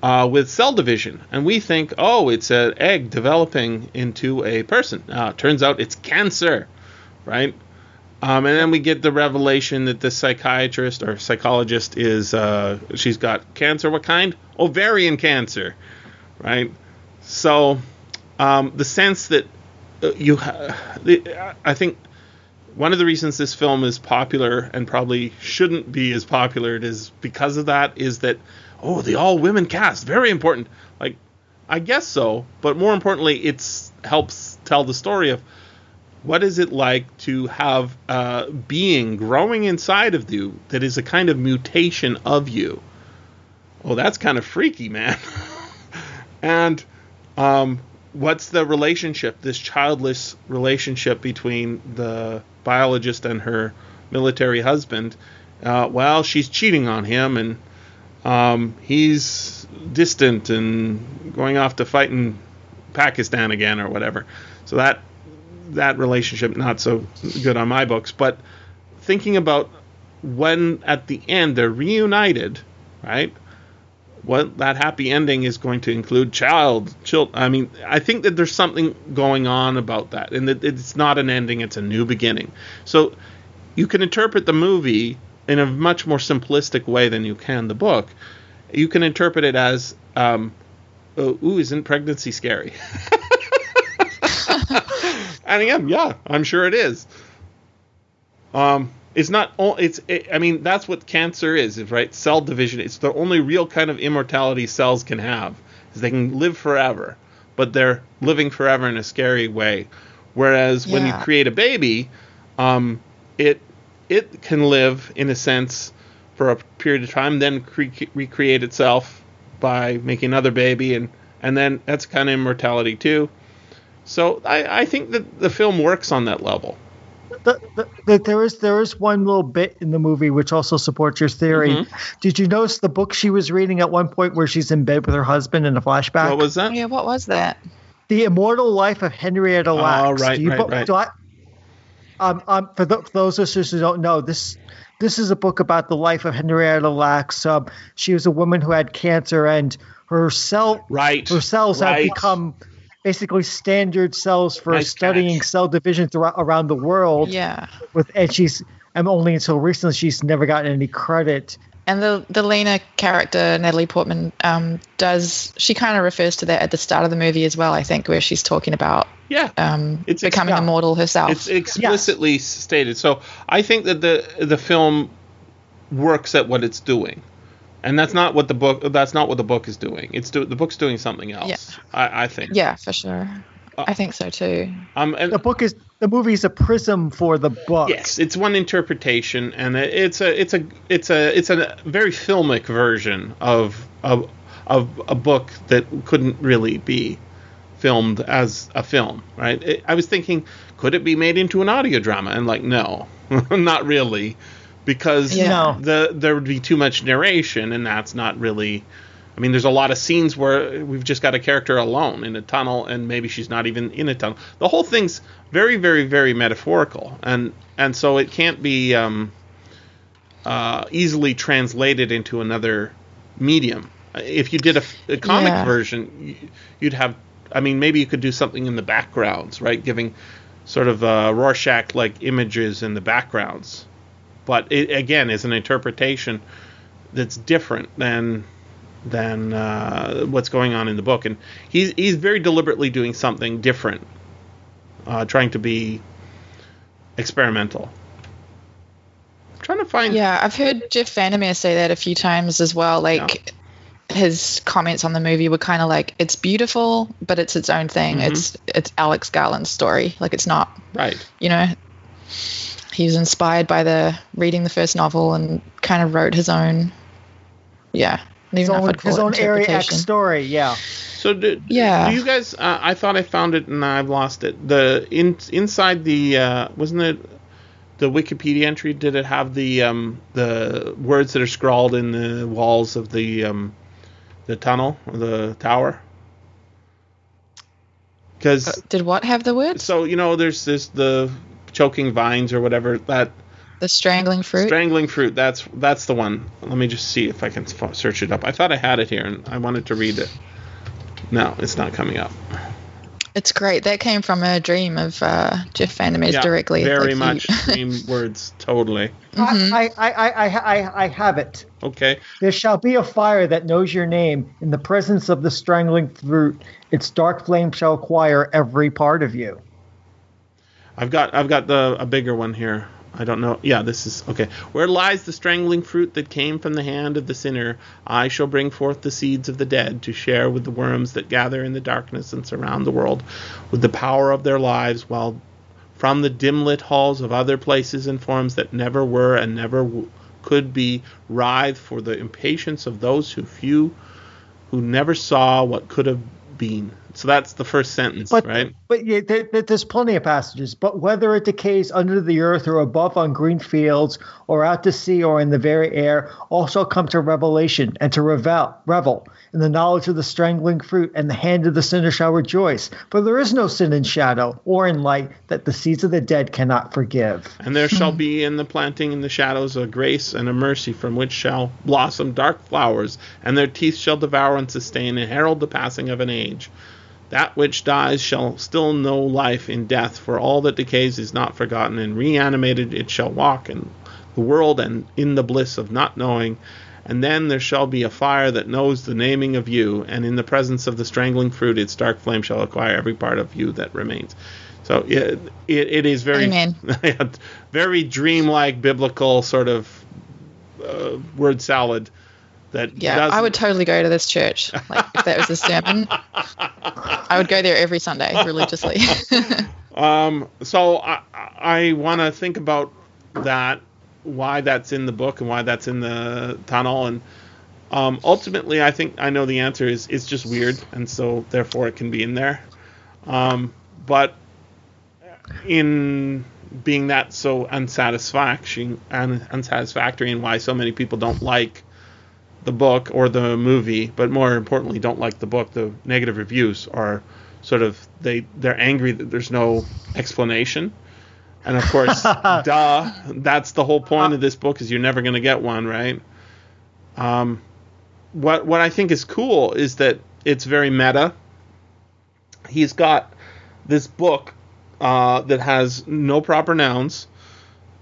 Uh, with cell division, and we think, oh, it's an egg developing into a person. Uh, turns out it's cancer, right? Um, and then we get the revelation that the psychiatrist or psychologist is uh, she's got cancer. What kind? Ovarian cancer, right? So um, the sense that uh, you, ha- I think one of the reasons this film is popular and probably shouldn't be as popular it is because of that is that oh the all women cast very important like I guess so but more importantly it's helps tell the story of what is it like to have a being growing inside of you that is a kind of mutation of you? Oh that's kind of freaky man. And um, what's the relationship this childless relationship between the biologist and her military husband? Uh, well she's cheating on him and um, he's distant and going off to fight in pakistan again or whatever. So that that relationship not so good on my books but thinking about when at the end they're reunited right? What that happy ending is going to include child child i mean i think that there's something going on about that and that it's not an ending it's a new beginning. So you can interpret the movie in a much more simplistic way than you can the book. You can interpret it as um, oh, ooh isn't pregnancy scary and again yeah i'm sure it is. Um, it's not all it's it, i mean that's what cancer is right? Cell division. It's the only real kind of immortality cells can have is they can live forever but they're living forever in a scary way. Whereas when you create a baby um, it it can live in a sense for a period of time then cre- recreate itself by making another baby and and then that's kind of immortality too so I, I think that the film works on that level the, the, the, there is there is one little bit in the movie which also supports your theory. Mm-hmm. Did you notice the book she was reading at one point where she's in bed with her husband in a flashback? What was that? Yeah, what was that? the Immortal Life of Henrietta Lacks. Oh, right, Do you right, bo- right. do I- um, um, for, th- for those listeners who don't know, this this is a book about the life of Henrietta Lacks. Um, she was a woman who had cancer, and her cell Right. her cells right. have become basically standard cells for Nice studying catch. cell division throughout around the world. Yeah. With and she's and only until recently she's never gotten any credit. And the the Lena character, Natalie Portman, um, does she kind of refers to that at the start of the movie as well? I think where she's talking about Yeah. um, It's becoming yeah. immortal herself. It's explicitly stated. So I think that the the film works at what it's doing, and that's not what the book. That's not what the book is doing. It's do, the book's doing something else. Yeah. I, I think. yeah, for sure. Uh, I think so too. Um. And, The book is the movie is a prism for the book. yes, it's one interpretation, and it- it's a it's a it's a it's a very filmic version of of of a book that couldn't really be filmed as a film, right? It, I was thinking, could it be made into an audio drama? And like, no, not really, because Yeah. The there would be too much narration, and that's not really. I mean, there's a lot of scenes where we've just got a character alone in a tunnel, and maybe she's not even in a tunnel. The whole thing's very, very, very metaphorical, and and so it can't be um, uh, easily translated into another medium. If you did a, a comic Yeah. version, you'd have. I mean, maybe you could do something in the backgrounds, right? Giving sort of uh, Rorschach-like images in the backgrounds, but it again is an interpretation that's different than than uh, what's going on in the book, and he's he's very deliberately doing something different, uh, trying to be experimental. I'm trying to find Yeah, I've heard Jeff VanderMeer say that a few times as well. Like his comments on the movie were kind of like, "It's beautiful, but it's its own thing. Mhm. It's it's Alex Garland's story. Like it's not, right. you know." He was inspired by the reading the first novel and kind of wrote his own. Yeah, His even know if own, his own Area X story. Yeah. So do, Yeah. do you guys? Uh, I thought I found it and I've lost it. The in inside the uh, wasn't it the Wikipedia entry? Did it have the um, the words that are scrawled in the walls of the um, the tunnel or the tower? Because Uh, Did what have the words? so you know, there's this the choking vines or whatever that The strangling fruit. strangling fruit. That's that's the one. Let me just see if I can f- search it up. I thought I had it here and I wanted to read it. No, it's not coming up. it's great. That came from a dream of uh, Jeff VanderMeer's directly. Very Like, much dream words, totally. Mhm. I, I, I, I, I, I have it. Okay. There shall be a fire that knows your name. In the presence of the strangling fruit, its dark flame shall acquire every part of you. I've got I've got the a bigger one here. I don't know. Yeah, this is okay. Where lies the strangling fruit that came from the hand of the sinner? I shall bring forth the seeds of the dead to share with the worms that gather in the darkness and surround the world with the power of their lives, while from the dim lit halls of other places and forms that never were and never w- could be writhe for the impatience of those who few who never saw what could have been. So that's the first sentence, But right? but yeah, there, there- there's plenty of passages. But whether it decays under the earth or above on green fields or out to sea or in the very air, also come to revelation and to revel, revel in the knowledge of the strangling fruit, and the hand of the sinner shall rejoice. For there is no sin in shadow or in light that the seeds of the dead cannot forgive. And there shall be in the planting in the shadows a grace and a mercy from which shall blossom dark flowers, and their teeth shall devour and sustain and herald the passing of an age. That which dies shall still know life in death, for all that decays is not forgotten, and reanimated it shall walk in the world and in the bliss of not knowing. And then there shall be a fire that knows the naming of you, and in the presence of the strangling fruit, its dark flame shall acquire every part of you that remains. So it, it, it is very very dreamlike biblical sort of uh, word salad that Yeah, doesn't- I would totally go to this church. Like if that was a sermon, I would go there every Sunday religiously. um so i i want to think about that why that's in the book and why that's in the tunnel and um ultimately i think i know the answer is it's just weird and so therefore it can be in there um but in being that so unsatisfactory and unsatisfactory, and why so many people don't like the book or the movie, but more importantly, don't like the book. The negative reviews are sort of they they're angry that there's no explanation. And of course, duh, that's the whole point of this book is you're never going to get one, right? Um, what what I think is cool is that it's very meta. He's got this book uh, that has no proper nouns.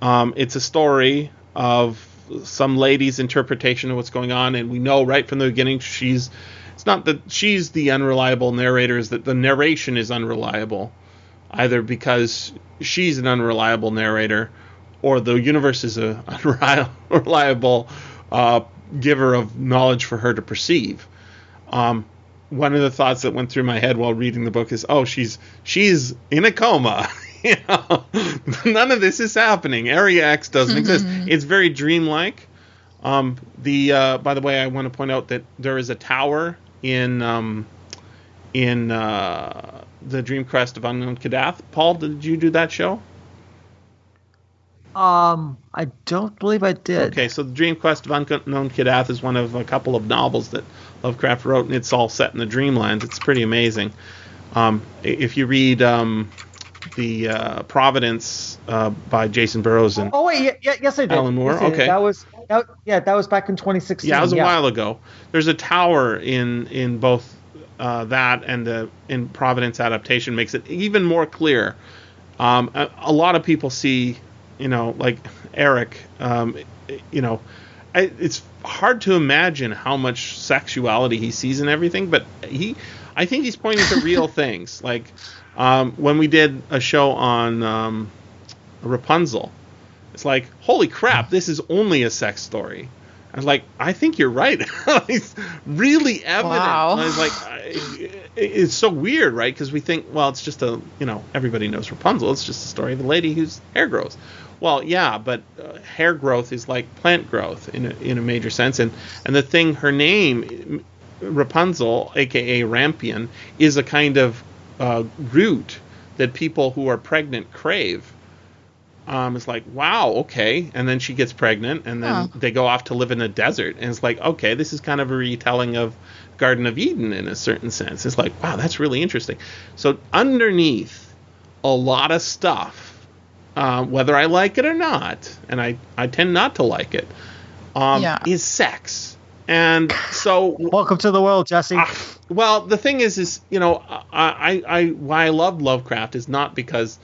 Um, it's a story of some lady's interpretation of what's going on, and we know right from the beginning she's. It's not that she's the unreliable narrator; is that the narration is unreliable, either because she's an unreliable narrator, or the universe is a unreliable uh, giver of knowledge for her to perceive. Um, one of the thoughts that went through my head while reading the book is, oh, she's she's in a coma. you know, none of this is happening. Area X doesn't exist. It's very dreamlike. Um, the uh, by the way, I want to point out that there is a tower in um, in uh, the Dream Quest of Unknown Kadath. Paul, did you do that show? Um, I don't believe I did. Okay, so the Dream Quest of Unknown Kadath is one of a couple of novels that Lovecraft wrote, and it's all set in the Dreamlands. It's pretty amazing. Um, if you read um, the uh, Providence uh, by Jacen Burrows and Oh wait, yeah, yeah, yes I did. Alan Moore? Yes. Okay. That was that, yeah, that was back in 2016. yeah, it was a while ago. There's a tower in in both uh, that and the in Providence adaptation makes it even more clear. Um, a, a lot of people see, you know, like Eric, um, you know, I, it's hard to imagine how much sexuality he sees in everything, but he, I think he's pointing to real things. Like um, when we did a show on um, Rapunzel, it's like, holy crap, this is only a sex story. I was like, I think you're right. it's really evident. Wow. I was like, I, it's so weird, right? Because we think, well, it's just a, you know, everybody knows Rapunzel. It's just a story of a lady whose hair grows. Well, yeah, but uh, hair growth is like plant growth in a, in a major sense, and and the thing, her name, Rapunzel, aka Rampion, is a kind of uh, root that people who are pregnant crave. Um, it's like, wow, okay. And then she gets pregnant, and then Huh. they go off to live in a desert. And it's like, okay, this is kind of a retelling of Garden of Eden in a certain sense. It's like, wow, that's really interesting. So, underneath a lot of stuff, uh, whether I like it or not, and I, I tend not to like it, um, Yeah. is sex. And so Welcome to the world, Jesse. Ah, well, the thing is, is you know, I, I, I why I love Lovecraft is not because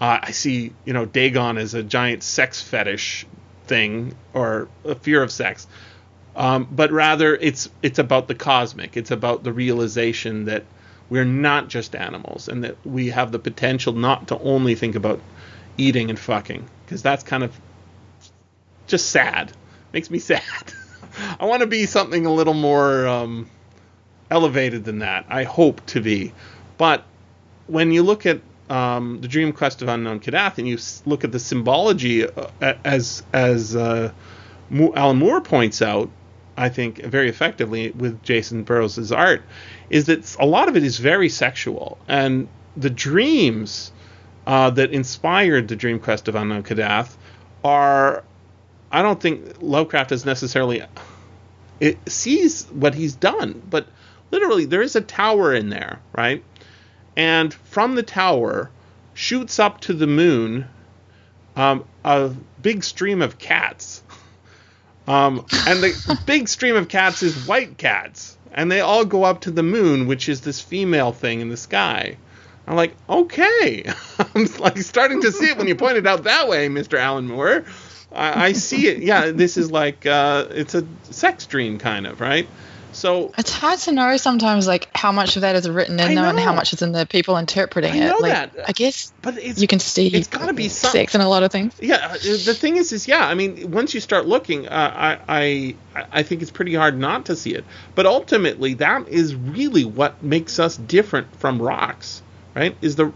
uh, I see you know Dagon as a giant sex fetish thing or a fear of sex, um, but rather it's it's about the cosmic. It's about the realization that we're not just animals and that we have the potential not to only think about eating and fucking because that's kind of just sad. Makes me sad. I want to be something a little more um, elevated than that. I hope to be. But when you look at um, the Dream Quest of Unknown Kadath and you look at the symbology uh, as as uh, Alan Moore points out, I think very effectively with Jacen Burrows' art, is that a lot of it is very sexual and the dreams uh, that inspired the Dream Quest of Unknown Kadath are I don't think Lovecraft is necessarily it sees what he's done, but literally there is a tower in there, right? And from the tower shoots up to the moon um, a big stream of cats. Um, and the big stream of cats is white cats, and they all go up to the moon, which is this female thing in the sky. I'm like, okay, I'm like starting to see it when you point it out that way, Mr. Alan Moore. I, I see it. Yeah, this is like uh, it's a sex dream kind of, right? So It's hard to know sometimes, like how much of that is written in though, and how much is in the people interpreting I it. know like, that. I guess but it's you can see it's gotta be some- sex in a lot of things. yeah uh, the thing is is yeah i mean once you start looking uh, I, I i think it's pretty hard not to see it but ultimately that is really what makes us different from rocks right is the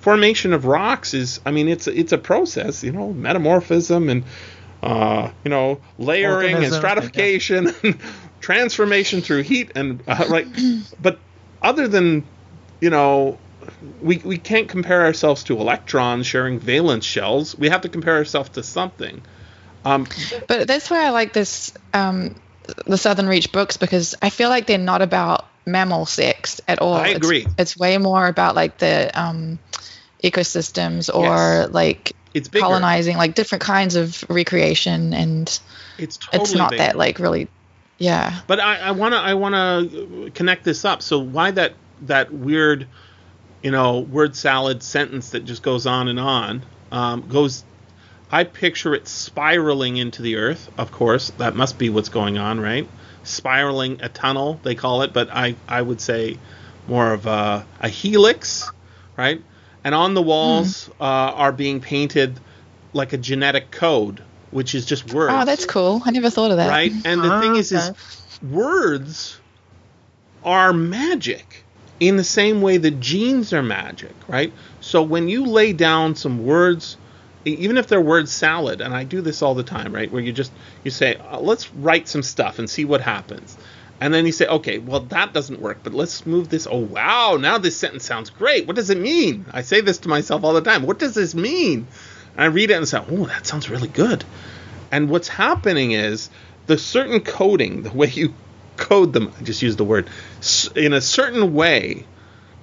formation of rocks is i mean it's it's a process you know metamorphism and uh, you know layering and Organism, stratification and transformation through heat and uh, right but other than you know we we can't compare ourselves to electrons sharing valence shells. We have to compare ourselves to something. Um, But that's why I like this, um, the Southern Reach books, because I feel like they're not about mammal sex at all. I It's- agree. It's, way more about like the um, ecosystems or Yes. like it's bigger. colonizing, like different kinds of recreation, and It's totally it's not bigger. that like really, yeah. But I, I wanna I wanna connect this up. So why that that weird, you know, word salad sentence that just goes on and on um, goes. I picture it spiraling into the earth. Of course, that must be what's going on, right? Spiraling a tunnel, they call it, but I I would say more of a, a helix, right? And on the walls uh, are being painted like a genetic code, which is just words Oh, that's cool. I never thought of that. right? And the thing is, is words are magic in the same way that genes are magic, right? So when you lay down some words, e- even if they're word salad, and I do this all the time, right? Where you just you say, uh, let's write some stuff and see what happens. And then you say, okay, well that doesn't work, but let's move this. Oh wow, now this sentence sounds great. What does it mean? I say this to myself all the time. What does this mean? And I read it and say, oh, that sounds really good. And what's happening is the certain coding, the way you code them, I just use the word, in a certain way,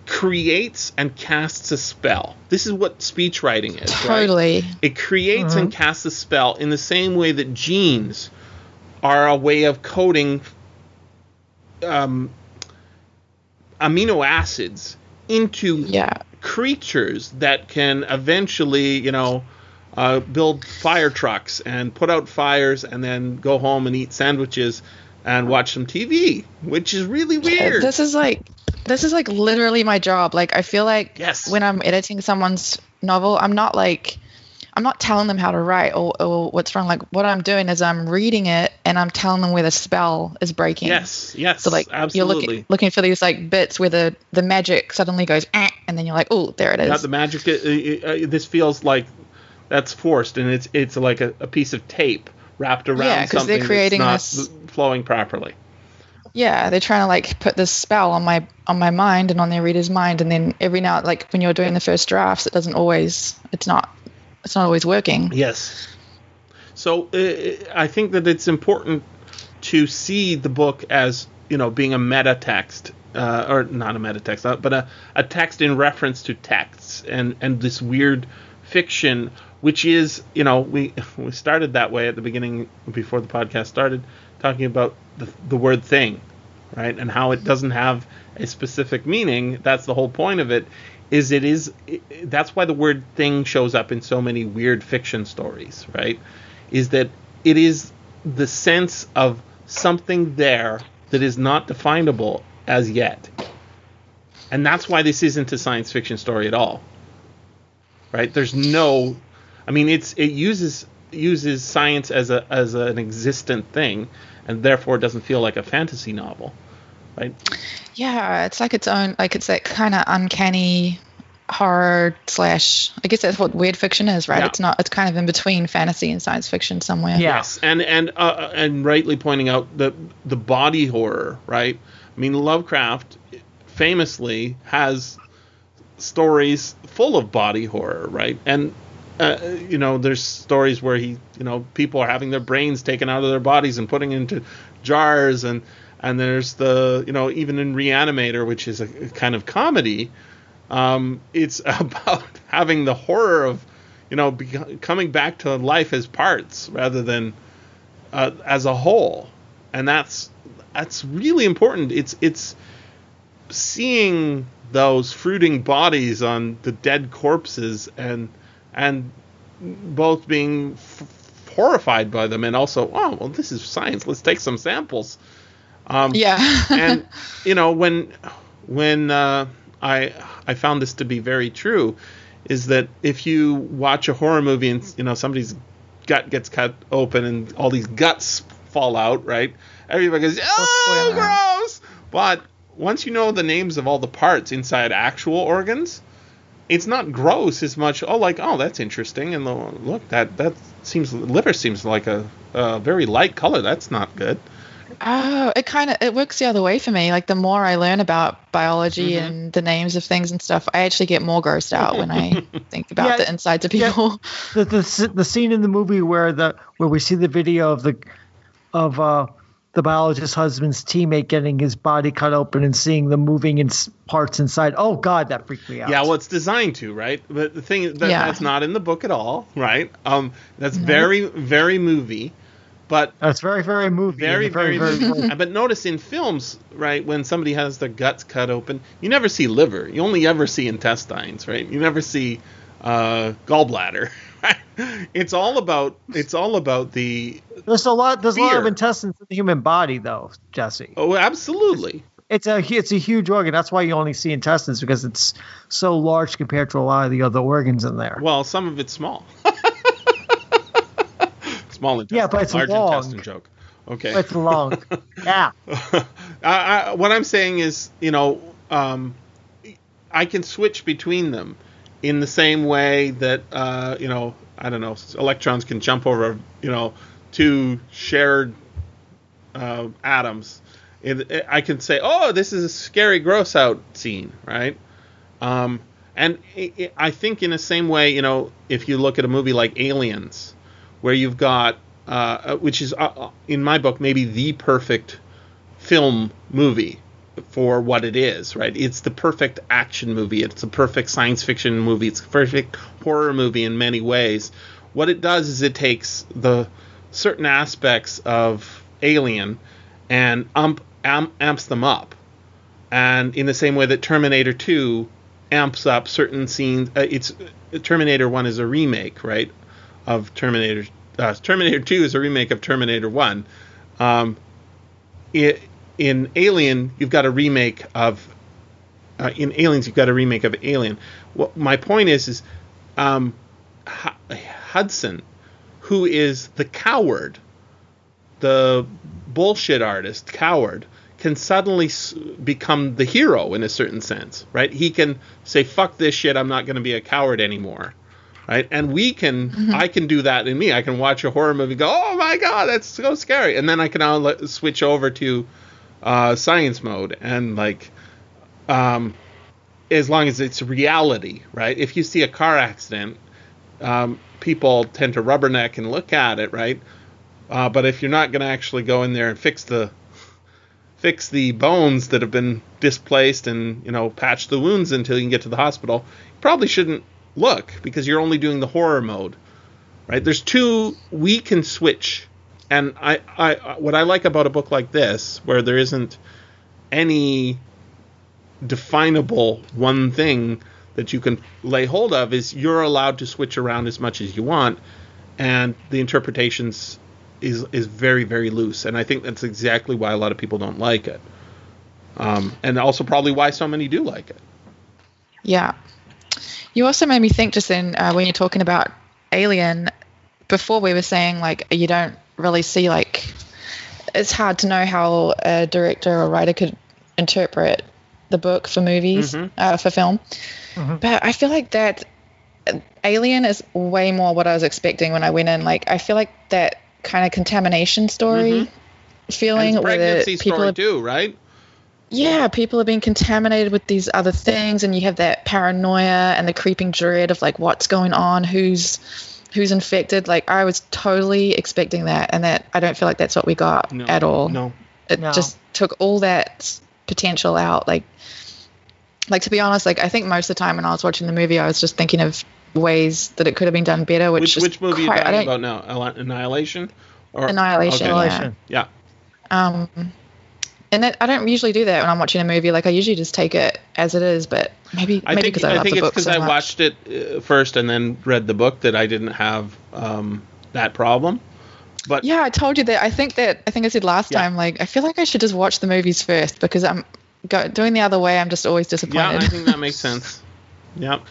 creates and casts a spell. This is what speech writing is. right? Totally. It creates and casts a spell in the same way that genes are a way of coding um, amino acids into Yeah. creatures that can eventually, you know, uh, build fire trucks and put out fires and then go home and eat sandwiches and watch some TV, which is really weird. This is like this is like literally my job. Like I feel like Yes. when I'm editing someone's novel, I'm not like I'm not telling them how to write or, or what's wrong. Like what I'm doing is I'm reading it and I'm telling them where the spell is breaking. yes, yes, So like absolutely. you're looking looking for these like bits where the the magic suddenly goes eh, and then you're like, oh, there it is. Not the magic. Uh, uh, uh, this feels like that's forced, and it's it's like a, a piece of tape wrapped around Yeah, 'cause they're creating that's this- flowing properly. yeah, they're trying to like put this spell on my on my mind and on their reader's mind, and then every now like when you're doing the first drafts, it doesn't always. It's not. It's not always working. Yes. So uh, I think that it's important to see the book as you know being a meta text, uh, or not a meta text, uh, but a, a text in reference to texts and and this weird fiction, which is you know we we started that way at the beginning before the podcast started, talking about the the word thing, right, and how it doesn't have a specific meaning. That's the whole point of it. Is it is it, that's why the word thing shows up in so many weird fiction stories, right? Is that it is the sense of something there that is not definable as yet. And that's why this isn't a science fiction story at all. Right? There's no I mean it's it uses uses science as a as an existent thing and therefore it doesn't feel like a fantasy novel. Right? Yeah, it's like its own. Like it's that kind of uncanny horror slash. I guess that's what weird fiction is, right? Yeah. It's not. It's kind of in between fantasy and science fiction somewhere. Yes, and and uh, and rightly pointing out the the body horror, right? I mean, Lovecraft famously has stories full of body horror, right? And uh, you know, there's stories where he, you know, people are having their brains taken out of their bodies and putting into jars, and and there's the, you know, even in Reanimator, which is a kind of comedy, um, it's about having the horror of, you know, coming back to life as parts rather than uh, as a whole, and that's that's really important. It's it's seeing those fruiting bodies on the dead corpses and and both being f- horrified by them and also oh well this is science let's take some samples um, Yeah. and you know when when uh, I I found this to be very true is that if you watch a horror movie and you know somebody's gut gets cut open and all these guts fall out right everybody goes oh spoiler. gross but once you know the names of all the parts inside actual organs it's not gross as much oh like oh that's interesting and the, look that that seems liver seems like a, a very light color that's not good Oh, it kind of it works the other way for me. Like the more I learn about biology Mhm. and the names of things and stuff, I actually get more grossed out when I think about Yeah, the insides of yeah. people. the, the the scene in the movie where the where we see the video of the of uh the biologist's husband's teammate getting his body cut open and seeing the moving in parts inside. Oh God, that freaked me out. Yeah, well, it's designed to, right? But the thing is that Yeah. that's not in the book at all, right? Um, that's very, very movie, but that's very very movie. and very, very, very, movie. but notice in films, right, when somebody has their guts cut open, you never see liver. You only ever see intestines, right? You never see uh, gallbladder. It's all about it's all about the There's a lot. There's a lot of intestines in the human body, though, Jesse. oh, absolutely. It's a it's a huge organ. That's why you only see intestines because it's so large compared to a lot of the other organs in there. Well, some of it's small. small intestine. Yeah, but it's large long. intestine joke. Okay. It's long. yeah. I, I, what I'm saying is, you know, um, I can switch between them in the same way that, uh, you know, I don't know, electrons can jump over, you know, two shared uh, atoms. It, it- I can say, oh, this is a scary, gross out scene, right? Um, and i i I think in the same way, you know, if you look at a movie like Aliens, where you've got, uh, which is uh, uh, in my book maybe the perfect film movie for what it is, right? It's the perfect action movie. It's the perfect science fiction movie. It's the perfect horror movie in many ways. What it does is it takes the certain aspects of Alien and ump, amp, amps them up. And in the same way that Terminator 2 amps up certain scenes, uh, it's Terminator 1 is a remake, right, of Terminator. Uh, Terminator 2 is a remake of Terminator 1. Um, it, in Alien, you've got a remake of. Uh, in Aliens, you've got a remake of Alien. What my point is, is um, Hu- Hudson, who is the coward, the bullshit artist, coward, can suddenly s- become the hero in a certain sense, right? He can say, "Fuck this shit! I'm not going to be a coward anymore." Right, and we can, I can do that in me. I can watch a horror movie, go, "Oh my god, that's so scary," and then I can now switch over to uh, science mode and like, um, as long as it's reality, right? If you see a car accident, um, people tend to rubberneck and look at it, right? Uh, but if you're not going to actually go in there and fix the fix the bones that have been displaced and you know patch the wounds until you can get to the hospital, you probably shouldn't look because you're only doing the horror mode, right? There's two we can switch, and I, I what I like about a book like this where there isn't any definable one thing that you can lay hold of is you're allowed to switch around as much as you want and the interpretations is is very very loose. And i think that's exactly why a lot of people don't like it. Um, and also probably why so many do like it. Yeah. You also made me think just then uh, when you're talking about Alien, before we were saying like you don't really see like it's hard to know how a director or writer could interpret the book for movies Mhm. uh, for film, Mhm. but I feel like that Alien is way more what I was expecting when I went in. Like I feel like that kind of contamination story Mhm. feeling and it's a where people story are too right yeah, people are being contaminated with these other things, and you have that paranoia and the creeping dread of like what's going on, who's who's infected. Like I was totally expecting that, and that I don't feel like that's what we got no at all. no It No. just took all that potential out. Like, like to be honest, like I think most of the time when I was watching the movie, I was just thinking of ways that it could have been done better. Which which which movie are you quite- I talking don't- about now annihilation or Annihilation. Okay. yeah. Annihilation. yeah Um, and that, I don't usually do that when I'm watching a movie. Like I usually just take it as it is. But maybe I maybe think because I, I love think the it's book because so I much. watched it uh, first and then read the book that I didn't have um, that problem. But Yeah, I told you that. I think that I think I said last Yeah. time. Like I feel like I should just watch the movies first because I'm go, doing the other way. I'm just always disappointed. yeah, disappointed. I think that makes sense. Yep.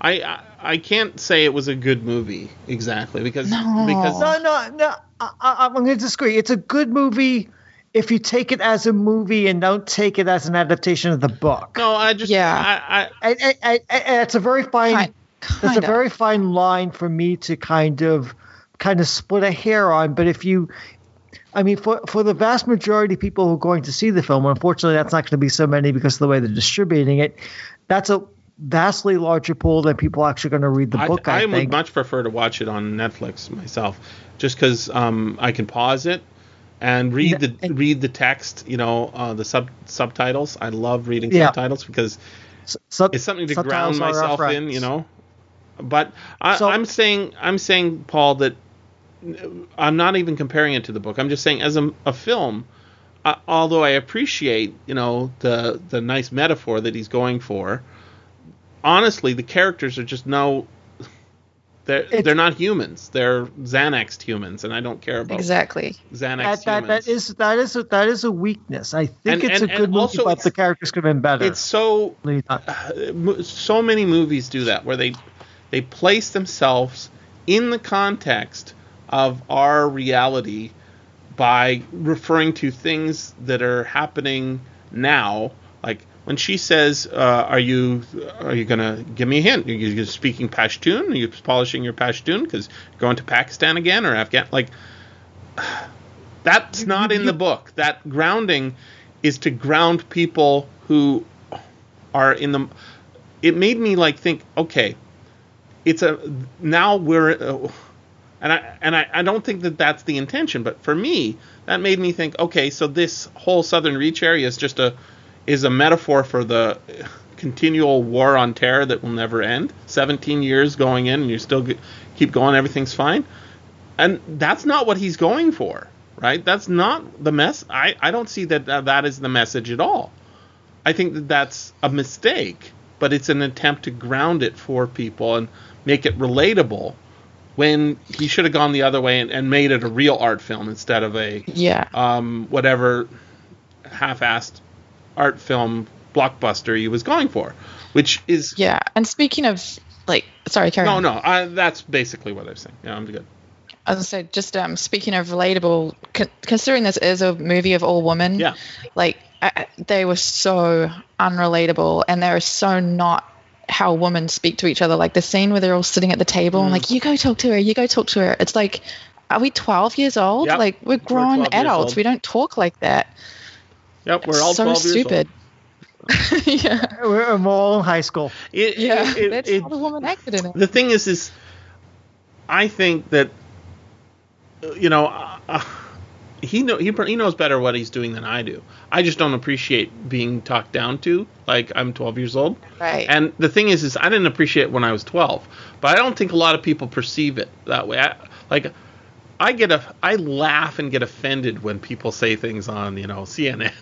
I, I I can't say it was a good movie exactly because No. because No, no, no. I, I, I'm going to disagree. It's a good movie if you take it as a movie and don't take it as an adaptation of the book. no I just Yeah. I, I And, and, and, and it's a very fine. Kind, That's kind a very fine line for me to kind of kind of split a hair on. But if you I mean, for for the vast majority of people who are going to see the film, unfortunately, that's not going to be so many because of the way they're distributing it. That's a vastly larger pool than people actually going to read the book. I, I, I would much prefer to watch it on Netflix myself, just because um, I can pause it and read the And- read the text. You know, uh, the sub subtitles. I love reading Yeah. subtitles because Sub- it's something to ground myself in. You know, but I, So- I'm saying I'm saying Paul that I'm not even comparing it to the book. I'm just saying as a, a film. Uh, although I appreciate, you know, the the nice metaphor that he's going for, honestly, the characters are just no. They're It's- they're not humans. They're Xanaxed humans, and I don't care about Exactly. Xanaxed That, that, humans. that is that is a, that is a weakness. I think And- it's and- a good movie, also but the characters could have been better. it's so Believe it or not. uh, so many movies do that where they they place themselves in the context of our reality by referring to things that are happening now like when she says uh, are you are you gonna give me a hint? Are you speaking pashtun? Are you polishing your pashtun? Because you're going to pakistan again or afghan like that's not in the book. That grounding is to ground people who are in the it made me like think okay it's a now we're uh, and I and I, I don't think that that's the intention but for me that made me think okay so this whole southern reach area is just a is a metaphor for the continual war on terror that will never end. 17 years going in and you still get, keep going everything's fine. And that's not what he's going for right? That's not the mess i i don't see that that, that is the message at all. I think that that's a mistake, but it's an attempt to ground it for people and make it relatable when he should have gone the other way and, and made it a real art film instead of a Yeah. um, whatever half-assed art film blockbuster he was going for, which is Yeah. And speaking of like, sorry, Karen. no, no. I, that's basically what I'm saying. Yeah, I'm good. As I said, just um, speaking of relatable, con- considering this is a movie of all women, Yeah. like I, they were so unrelatable, and they're so not how women speak to each other. Like the scene where they're all sitting at the table Mm. and like, you go talk to her, you go talk to her. It's like, are we 12 years old? Yep. Like we're grown 12 years adults. We don't talk like that. Yep, we're all so 12 years stupid. yeah. We're, we're all in high school. It, Yeah. it- it- That's it- how the woman acted in it. the thing is is i think that uh, you know uh, uh, he know he, he knows better what he's doing than i do i just don't appreciate being talked down to like i'm 12 years old Right. and the thing is is i didn't appreciate it when i was 12 but i don't think a lot of people perceive it that way I, like i get a i laugh and get offended when people say things on you know cnn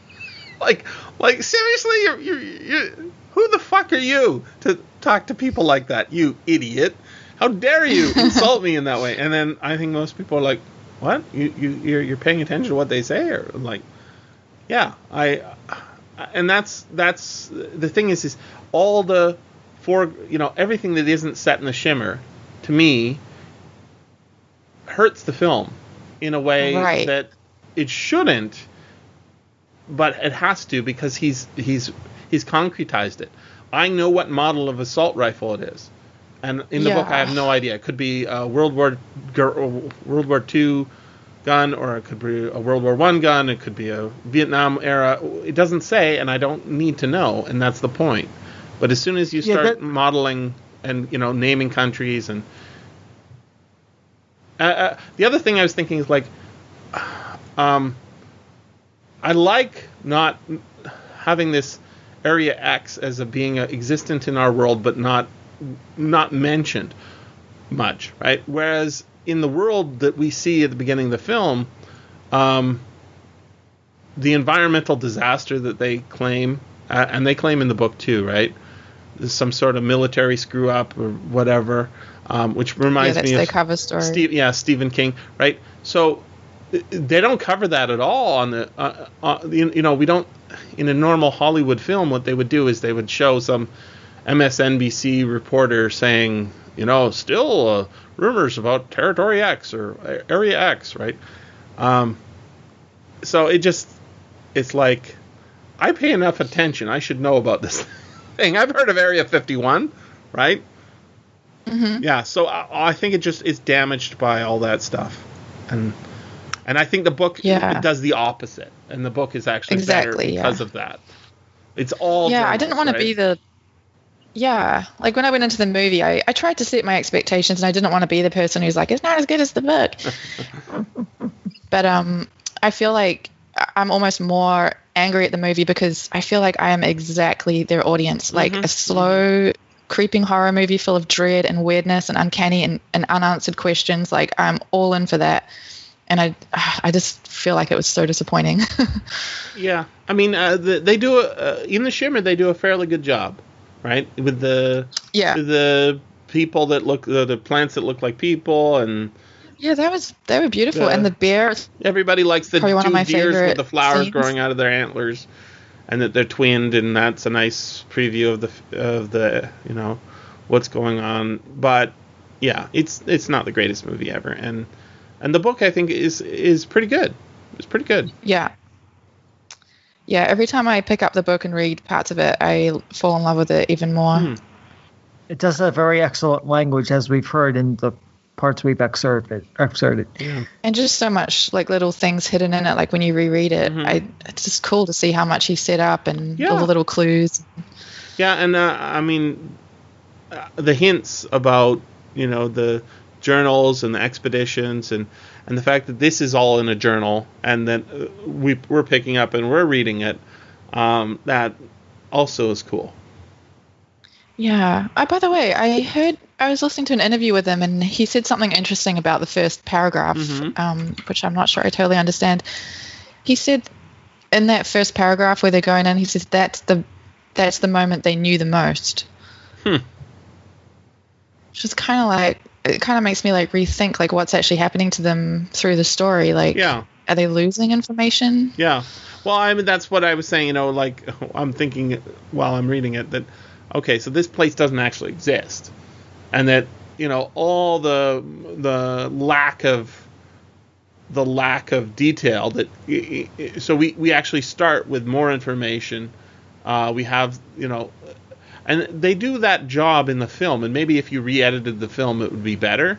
like like seriously you're, you're, you're who the fuck are you to talk to people like that you idiot? How dare you insult me in that way? And then i think most people are like what? You, you you're, you're paying attention to what they say or I'm like yeah i and that's that's the thing is is all the for you know everything that isn't set in the shimmer to me hurts the film in a way Right. that it shouldn't but it has to because he's he's he's concretized it. I know what model of assault rifle it is. And in the book i have no idea. It could be a world war world war ii gun or it could be a world war one gun. It could be a vietnam era. It doesn't say and i don't need to know and that's the point. But as soon as you Yeah, start that- modeling and you know naming countries and uh, uh, the other thing i was thinking is like um i like not having this area x as a being a, existent in our world but not not mentioned much right whereas in the world that we see at the beginning of the film um, the environmental disaster that they claim uh, and they claim in the book too right some sort of military screw up or whatever um, which yeah, reminds that's me of cover story. Steve, yeah, Stephen King, right? So they don't cover that at all on the, uh, uh, you, you know, we don't in a normal Hollywood film. What they would do is they would show some MSNBC reporter saying, you know, still uh, rumors about Territory X or Area X, right? Um, so it just, it's like, I pay enough attention. I should know about this thing. I've heard of Area 51, right? Mm-hmm. Yeah, so I, I think it just is damaged by all that stuff, and And I think the book Yeah. it does the opposite, and the book is actually Exactly, better because yeah. of that. It's all yeah, I didn't want to be the. Yeah, like when I went into the movie, I, I tried to set my expectations, and I didn't want to be the person who's like, it's not as good as the book. but um, I feel like I'm almost more angry at the movie because I feel like I am exactly their audience, like Mhm, a slow, creeping horror movie full of dread and weirdness and uncanny and, and unanswered questions. Like I'm all in for that, and I I just feel like it was so disappointing. Yeah, I mean, uh, the, they do a, uh, in the Shimmer. They do a fairly good job, right? With the yeah, the people that look the, the plants that look like people, and yeah, that was they were beautiful, The- and the bears everybody likes the one two of my deers with the flowers scenes. growing out of their antlers, and that they're twinned, and that's a nice preview of the of the you know what's going on. But yeah, it's it's not the greatest movie ever, and and the book I think is is pretty good. It's pretty good. Yeah. Yeah, every time I pick up the book and read parts of it, I fall in love with it even more. Hmm. It does have very excellent language, as we've heard in the parts we've excerpted. excerpted. And just so much like little things hidden in it, like when you reread it, Mhm. I it's just cool to see how much he set up and Yeah. all the little clues. Yeah, and uh, I mean, uh, the hints about you know the journals and the expeditions and and the fact that this is all in a journal and that uh, we we're picking up and we're reading it, um, that also is cool. Yeah. Oh, by the way, I heard I was listening to an interview with him, and he said something interesting about the first paragraph, Mhm. um, which I'm not sure I totally understand. He said in that first paragraph where they're going in, he says that's the that's the moment they knew the most. Hmm. Which is kind of like it kind of makes me like rethink like what's actually happening to them through the story. Like, Yeah. are they losing information? Yeah. Well, I mean, that's what I was saying. You know, like I'm thinking while I'm reading it that, okay, so this place doesn't actually exist, and that you know all the the lack of the lack of detail that so we we actually start with more information. Uh, we have you know. And they do that job in the film, and maybe if you re-edited the film, it would be better.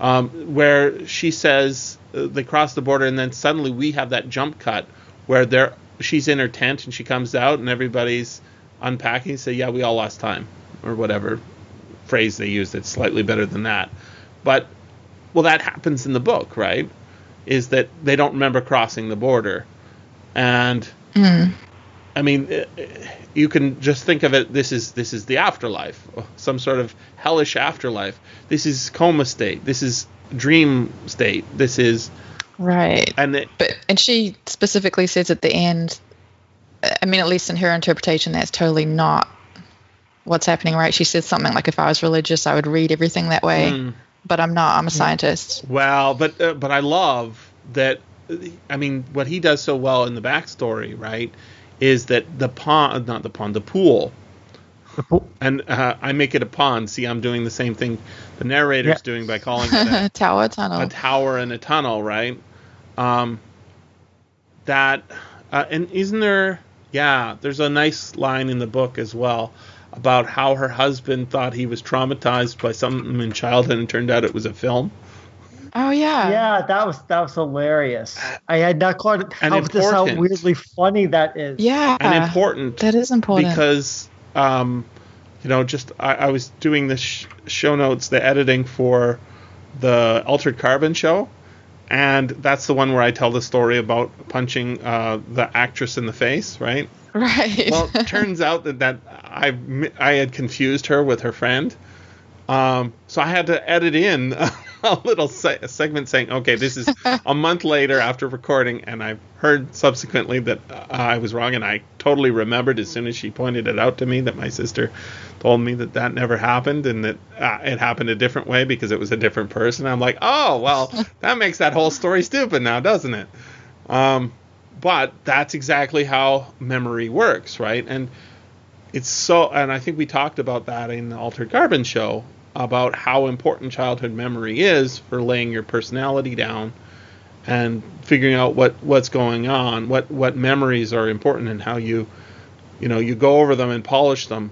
Um, where she says uh, they cross the border, and then suddenly we have that jump cut where they're she's in her tent and she comes out and everybody's unpacking. Say, yeah, we all lost time, or whatever phrase they use that's slightly better than that. But well, that happens in the book, right? Is that they don't remember crossing the border, and Mm. I mean, uh, you can just think of it. This is this is the afterlife, some sort of hellish afterlife. This is coma state. This is dream state. This is Right. and it, But and she specifically says at the end, I mean, at least in her interpretation, that's totally not what's happening, right? She says something like, "If I was religious, I would read everything that way." Mm. But I'm not. I'm a scientist. Well, but uh, but I love that. I mean, what he does so well in the backstory, right, is that the pond, not the pond, the pool, The pool- and uh, I make it a pond. See, I'm doing the same thing the narrator's Yeah. doing by calling it a, Tower tunnel. a tower and a tunnel, right? Um, that uh, and isn't there? Yeah, there's a nice line in the book as well about how her husband thought he was traumatized by something in childhood, and turned out it was a film. Oh yeah. yeah, that was that was hilarious. I had not caught it. And How this how weirdly funny that is. Yeah. and important That is important. because um, you know just I, I was doing the sh- show notes the editing for the altered carbon show and that's the one where i tell the story about punching uh, the actress in the face right right. well it turns out that, that I, mi- I had confused her with her friend um, so i had to edit in a little se- segment saying okay this is a month later after recording and I've heard subsequently that uh, i was wrong and i totally remembered as soon as she pointed it out to me that my sister told me that that never happened and that uh, it happened a different way because it was a different person. I'm like oh well that makes that whole story stupid now doesn't it? Um, but that's exactly how memory works right? And it's so and i think we talked about that in the altered carbon show about how important childhood memory is for laying your personality down and figuring out what what's going on what what memories are important and how you you know you go over them and polish them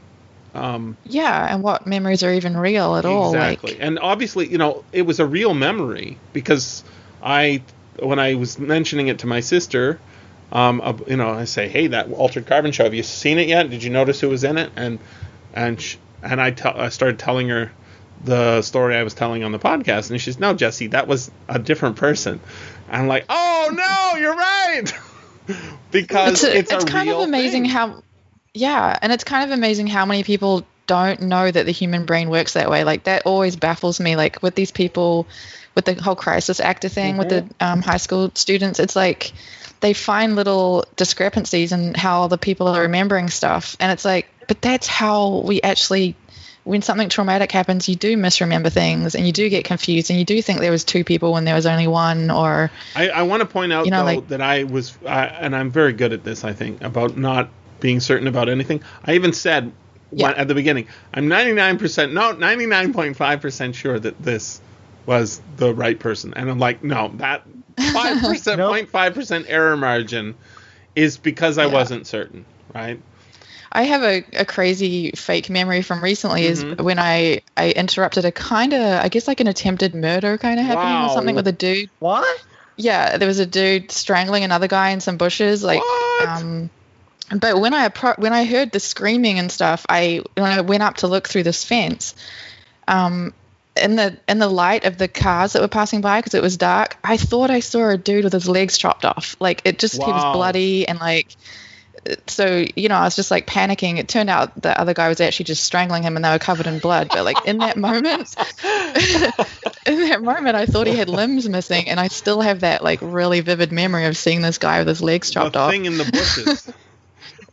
um, yeah. And what memories are even real at all? exactly Like. and obviously you know it was a real memory because i when I was mentioning it to my sister, um, uh, you know, I say, "Hey, that Altered Carbon show. Have you seen it yet? Did you notice who was in it?" And and sh- and I tell I started telling her the story I was telling on the podcast, and she's, "No, Jesse, that was a different person." And I'm like, "Oh no, you're right," because it's, it's, a kind of amazing thing. how yeah and it's kind of amazing how many people don't know that the human brain works that way like that always baffles me like with these people with the whole crisis actor thing with the um, high school students it's like they find little discrepancies in how the people are remembering stuff and it's like but that's how we actually when something traumatic happens you do misremember things and you do get confused and you do think there was two people when there was only one or I, I want to point out You know, though like- that I was, I, and I'm very good at this. I think about not being certain about anything. I even said Yeah. when, at the beginning, I'm 99%, no, 99.5% sure that this was the right person, and I'm like, no, that five percent, Nope. 0.5 percent error margin is because I Yeah. wasn't certain, right? I have a, a crazy fake memory from recently Mhm. is when I, I interrupted a kind of, I guess like an attempted murder kind of happening Wow. or something with a dude. What? Yeah, there was a dude strangling another guy in some bushes. Like, What? um, but when I appro- when I heard the screaming and stuff, I when I went up to look through this fence, um, in the in the light of the cars that were passing by because it was dark, I thought I saw a dude with his legs chopped off. Like it just he was bloody and like. So you know, I was just like panicking. It turned out the other guy was actually just strangling him, and they were covered in blood. But like in that moment, in that moment, I thought he had limbs missing, and I still have that like really vivid memory of seeing this guy with his legs chopped the off. thing in the bushes.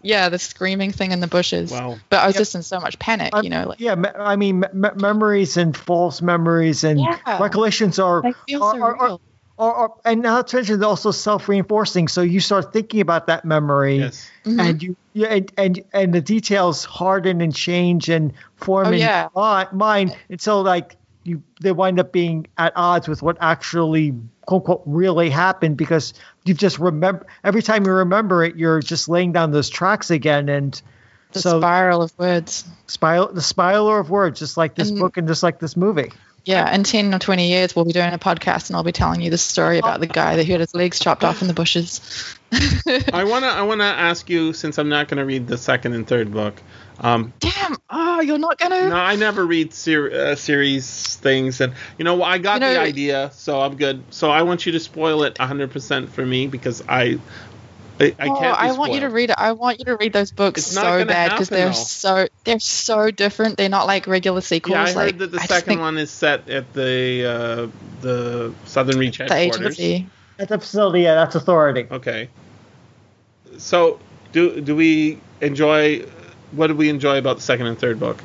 Yeah, the screaming thing in the bushes. wow. But I was Yep. just in so much panic, I'm- you know, like Yeah, me- I mean, me- me- memories and false memories and Yeah. recollections are, they feel are, so are, are, real. are, are- and not to mention they're also self-reinforcing. So you start thinking about that memory, Yes. Mhm. and you yeah, and, and and the details harden and change and form Oh, in yeah. your mi- mind until like you they wind up being at odds with what actually quote unquote really happened because you just remember every time you remember it, you're just laying down those tracks again and. the so spiral of words. spiral the spiral of words just like this And- book and just like this movie Yeah, in 10 or 20 years, we'll be doing a podcast and I'll be telling you the story about the guy that had his legs chopped off in the bushes. I wanna I wanna ask you since I'm not gonna read the second and third book. Um, Damn! Oh, you're not going to? No, I never read ser- uh, series things, and you know I got You know- the idea, so I'm good. So I want you to spoil it 100% for me because I, I, I Oh, can't. I want you to read it. I want you to read those books so bad because they're though. so they're so different. They're not like regular sequels. Yeah, I heard like, that the I second think one is set at the uh, the Southern Reach headquarters. agency. at the facility yeah that's authority Okay. So do do we enjoy? What do we enjoy about the second and third book?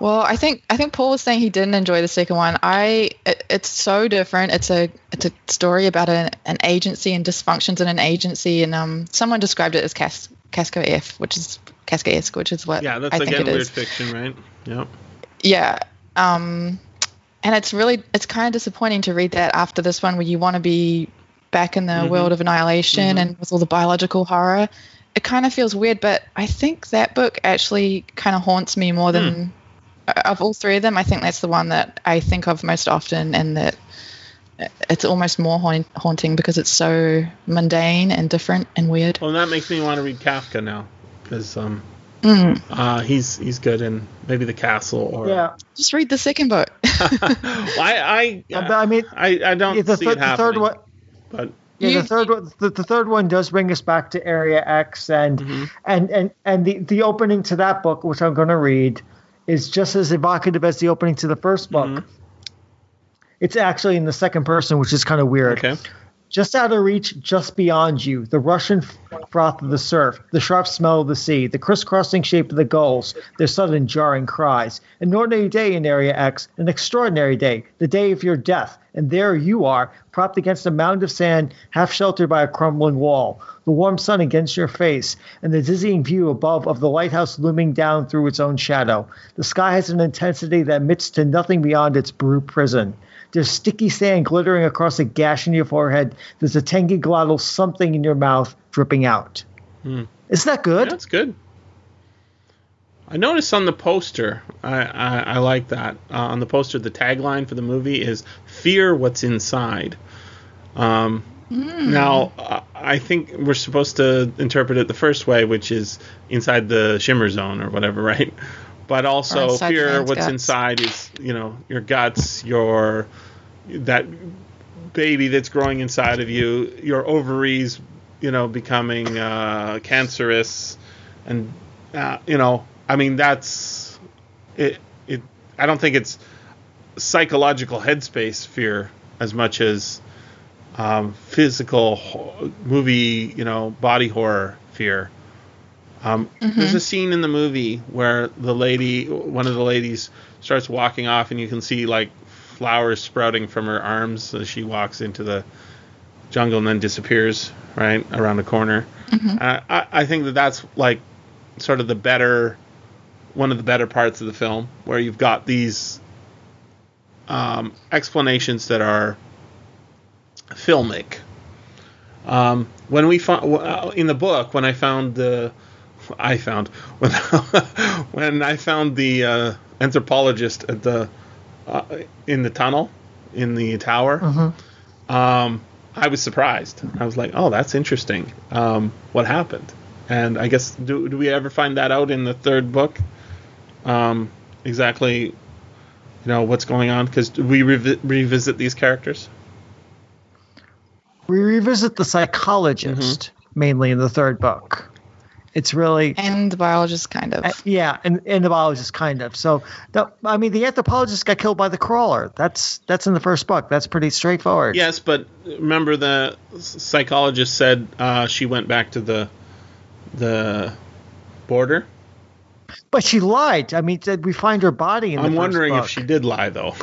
Well, I think I think Paul was saying he didn't enjoy the second one. I it, it's so different. It's a it's a story about an, an agency and dysfunctions in an agency, and um someone described it as Cas Casco F, which is Kafka-esque, which is what Yeah, that's I think again it weird is. fiction, right? Yep. Yeah. Um, and it's really it's kind of disappointing to read that after this one, where you want to be back in the Mhm. world of annihilation Mhm. and with all the biological horror. It kind of feels weird, but I think that book actually kind of haunts me more than of all three of them. I think that's the one that I think of most often, and that it's almost more haunt- haunting because it's so mundane and different and weird. Well, that makes me want to read Kafka now because um, Mm. uh, he's he's good in maybe the Castle or yeah Just read the second book. I I, but i mean I I don't the, see thir- it the third one but yeah, the third one the, the third one does bring us back to area x and Mhm. and and and the the opening to that book which i'm going to read is just as evocative as the opening to the first book Mhm. it's actually in the second person which is kind of weird okay. Just out of reach, just beyond you, the Russian froth of the surf, the sharp smell of the sea, the crisscrossing shape of the gulls, their sudden jarring cries. An ordinary day in Area X, an extraordinary day, the day of your death, and there you are, propped against a mound of sand, half sheltered by a crumbling wall, the warm sun against your face, and the dizzying view above of the lighthouse looming down through its own shadow. The sky has an intensity that admits to nothing beyond its blue prison. There's sticky sand glittering across a gash in your forehead. There's a tangy glottal something in your mouth dripping out. Hmm. Isn't that good? That's good. I noticed on the poster, I, I, I like that. Uh, on the poster, the tagline for the movie is "Fear what's inside." Um, Now, uh, I think we're supposed to interpret it the first way, which is inside the shimmer zone or whatever, right? But also, fear what's guts. inside is you know your guts, your that baby that's growing inside of you, your ovaries, you know, becoming uh, cancerous, and uh, you know, I mean, that's it. It. I don't think it's psychological headspace fear as much as um, physical ho- movie, you know, body horror fear. Um, There's a scene in the movie where the lady, one of the ladies, starts walking off, and you can see like flowers sprouting from her arms as she walks into the jungle and then disappears right around the corner. Uh, I, I think that that's like sort of the better, one of the better parts of the film, where you've got these um, explanations that are filmic. Um, when we found in the book, when I found the, I found when when I found the uh, anthropologist at the uh, in the tunnel in the tower, um, I was surprised. I was like, "Oh, that's interesting. Um, what happened?" And I guess do do we ever find that out in the third book? Um, exactly, you know what's going on because we revi- revisit these characters. We revisit the psychologist mainly in the third book. It's really And the biologist, kind of. Uh, yeah, and, and the biologist kind of. So, the, I mean, the anthropologist got killed by the crawler. That's that's in the first book. That's pretty straightforward. Yes, but remember the psychologist said uh, she went back to the the border. But she lied. I mean, did we find her body in the I'm first wondering book? if she did lie though.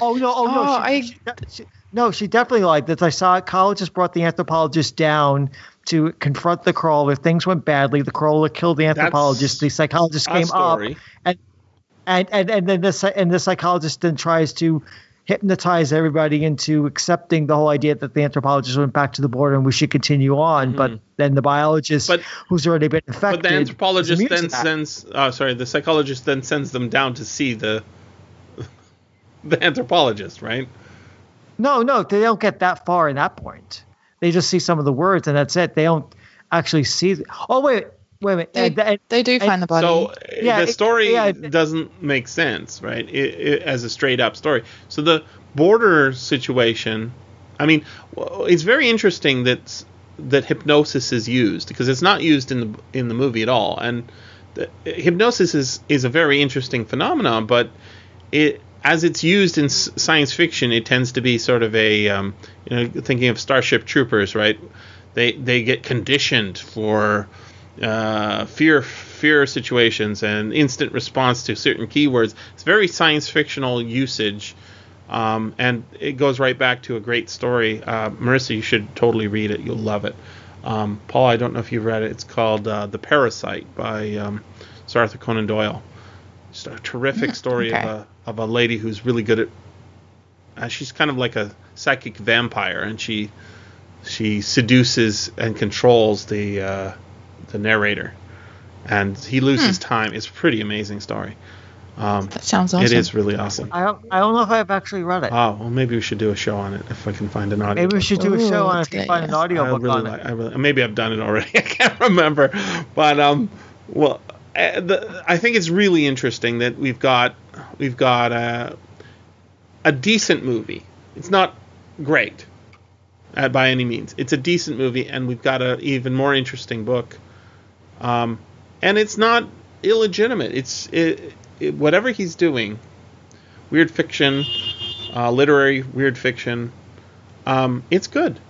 Oh no! Oh no! Oh, she, I- she, she- no, she definitely lied. That the psychologist brought the anthropologist down to confront the crawler. Things went badly. The crawler killed the anthropologist. the psychologist came up, and and and and then the and the psychologist then tries to hypnotize everybody into accepting the whole idea that the anthropologist went back to the border and we should continue on. But then the biologist, But- who's already been infected, But the anthropologist then sends, uh, sorry, the psychologist then sends them down to see the the anthropologist, right? No, no, they don't get that far in that point. They just see some of the words and that's it. They don't actually see. The, oh wait, wait a minute. They, And- and- they do find the body. So uh, Yeah, the it- story yeah, it- doesn't make sense, right? It, it, as a straight up story. So the border situation, I mean, it's very interesting that that hypnosis is used because it's not used in the in the movie at all, and the, hypnosis is is a very interesting phenomenon, but it as it's used in science fiction, it tends to be sort of a um, you know thinking of Starship Troopers, right? They they get conditioned for uh, fear fear situations and instant response to certain keywords. It's very science fictional usage, um, and it goes right back to a great story. Uh, Marissa, you should totally read it. You'll love it. Um, Paul, I don't know if you've read it. It's called uh, The Parasite by um, Sir Arthur Conan Doyle. Just a terrific story okay. of a of a lady who's really good at. Uh, she's kind of like a psychic vampire, and she she seduces and controls the uh, the narrator, and he loses time. It's a pretty amazing story. Um, that sounds awesome. It is really awesome. I don't, I don't know if I've actually read it. Oh well, maybe we should do a show on it if I can find an audio. Maybe we should do a Ooh, show on it if you good, find an audio I audiobook really on like. it. I really, maybe I've done it already. I can't remember, but um, well, uh, the, I think it's really interesting that we've got we've got a a decent movie. It's not great uh, by any means. It's a decent movie, and we've got an even more interesting book. Um, and it's not illegitimate. It's it, it, whatever he's doing, weird fiction, uh, literary weird fiction. Um, it's good.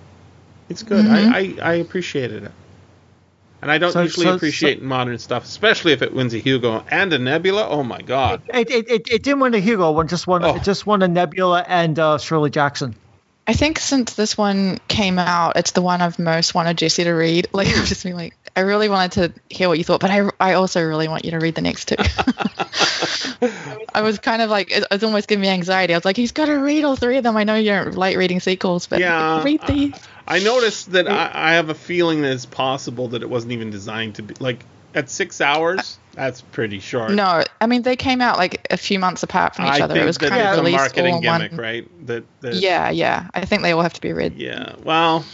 It's good. I, I, I appreciated it. And I don't So- usually so- appreciate modern stuff, especially if it wins a Hugo and a Nebula. Oh my God! It, it, it, it didn't win a Hugo. One just won. Oh. It just won a Nebula and uh, Shirley Jackson. I think since this one came out, it's the one I've most wanted Jesse to read. Like, I've just been like, I really wanted to hear what you thought, but I, I also really want you to read the next two. I was kind of like, it, it's almost giving me anxiety. I was like, he's got to read all three of them. I know you don't like reading sequels, but Yeah, read these. I noticed that I, I have a feeling that it's possible that it wasn't even designed to be like at six hours. That's pretty short. No, I mean they came out like a few months apart from each I other. think It was that kind of a released all marketing in gimmick, one. right? That, that Yeah, yeah. I think they all have to be read. Yeah. Well,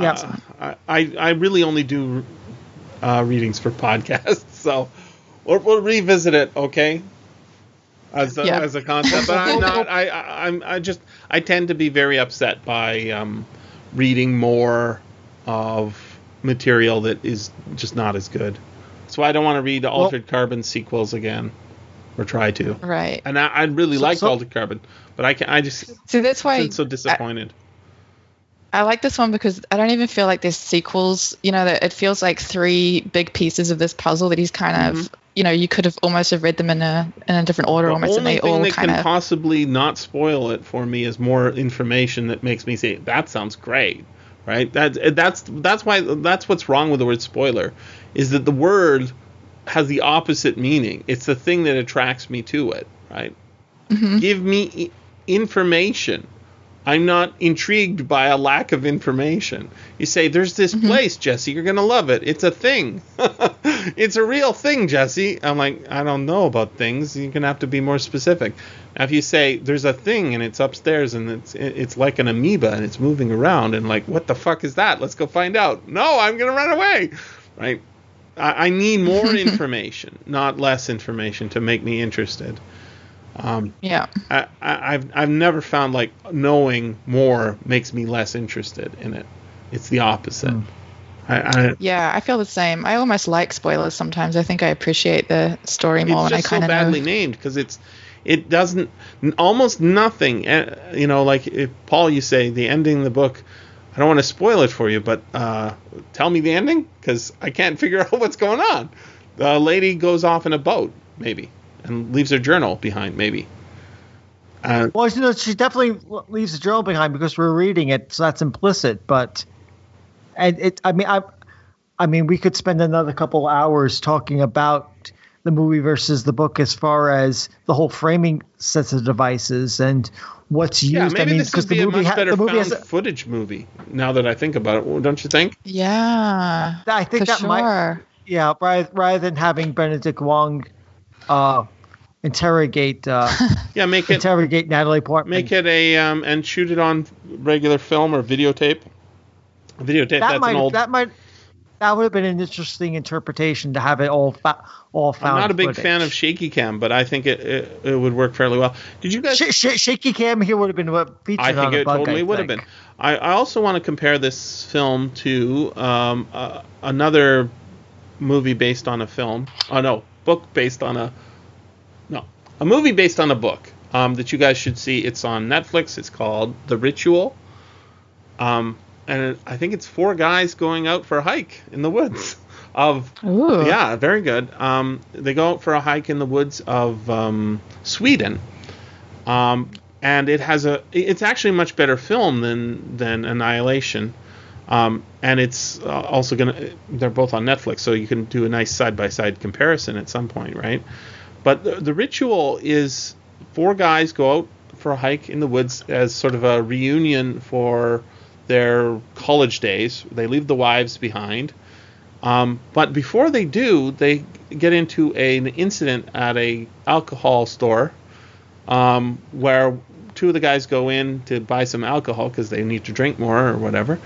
Yeah. uh, I, I I really only do uh, readings for podcasts, so we'll, we'll revisit it, okay? As a, Yeah. as a concept, but I'm not. I, I I'm I just I tend to be very upset by um, reading more of material that is just not as good. So I don't want to read the Altered Carbon sequels again, or try to. Right. And I, I really So- liked so- Altered Carbon, but I can I just So that's why been so disappointed. I like this one because I don't even feel like there's sequels. You know, that it feels like three big pieces of this puzzle that he's kind of. Mm-hmm. You know, you could have almost have read them in a in a different order, The almost, and only they thing all that kind can of. possibly not spoil it for me is more information that makes me say that sounds great, right? That's that's that's why that's what's wrong with the word spoiler, is that the word has the opposite meaning. It's the thing that attracts me to it, right? Mm-hmm. Give me information. I'm not intrigued by a lack of information. You say, There's this Mm-hmm. place, Jesse, you're going to love it. It's a thing. it's a real thing, Jesse. I'm like, I don't know about things. You're going to have to be more specific. Now, if you say, There's a thing and it's upstairs and it's it's like an amoeba and it's moving around and like, what the fuck is that? Let's go find out. No, I'm going to run away. Right? I, I need more information, not less information to make me interested. Um, Yeah. I, I, I've I've never found like knowing more makes me less interested in it. It's the opposite. I, I, Yeah, I feel the same. I almost like spoilers sometimes. I think I appreciate the story more it's when I just so kind of badly know. named because it's it doesn't almost nothing. uh, You know, like if Paul, you say the ending of the book. I don't want to spoil it for you, but uh, tell me the ending because I can't figure out what's going on. The lady goes off in a boat, maybe, and leaves her journal behind, maybe. Uh, Well, you know, she definitely leaves the journal behind because we're reading it, so that's implicit. But, and it, I mean, I, I mean, we could spend another couple hours talking about the movie versus the book as far as the whole framing sets of devices and what's used. yeah, maybe I mean, this because would the be a movie, much ha- better the movie found has, footage movie. Now that I think about it, well, don't you think? Yeah. I think for that sure. might, yeah, rather, rather than having Benedict Wong, uh, interrogate, uh, Yeah, make it interrogate Natalie Portman. make it a um, and shoot it on regular film or videotape. Videotape. that that's might an old. that might that would have been an interesting interpretation to have it all fa- all found. I'm not a big footage. fan of shaky cam, but I think it, it it would work fairly well. Did you guys? Sh- sh- shaky cam here would have been what featured I think a it bug, totally I would have been. I, I also want to compare this film to um, uh, another movie based on a film. Oh no, book based on a no, a movie based on a book um, that you guys should see. It's on Netflix. It's called The Ritual. Um, and it, I think it's four guys going out for a hike in the woods of Ooh. yeah, very good. Um, they go out for a hike in the woods of um, Sweden, um, and it has a. It's actually a much better film than than Annihilation, um, and it's uh, also gonna. They're both on Netflix, so you can do a nice side by side comparison at some point, right? But the, the ritual is four guys go out for a hike in the woods as sort of a reunion for their college days. They leave the wives behind. Um, but before they do, they get into an incident at a alcohol store um, where two of the guys go in to buy some alcohol because they need to drink more or whatever.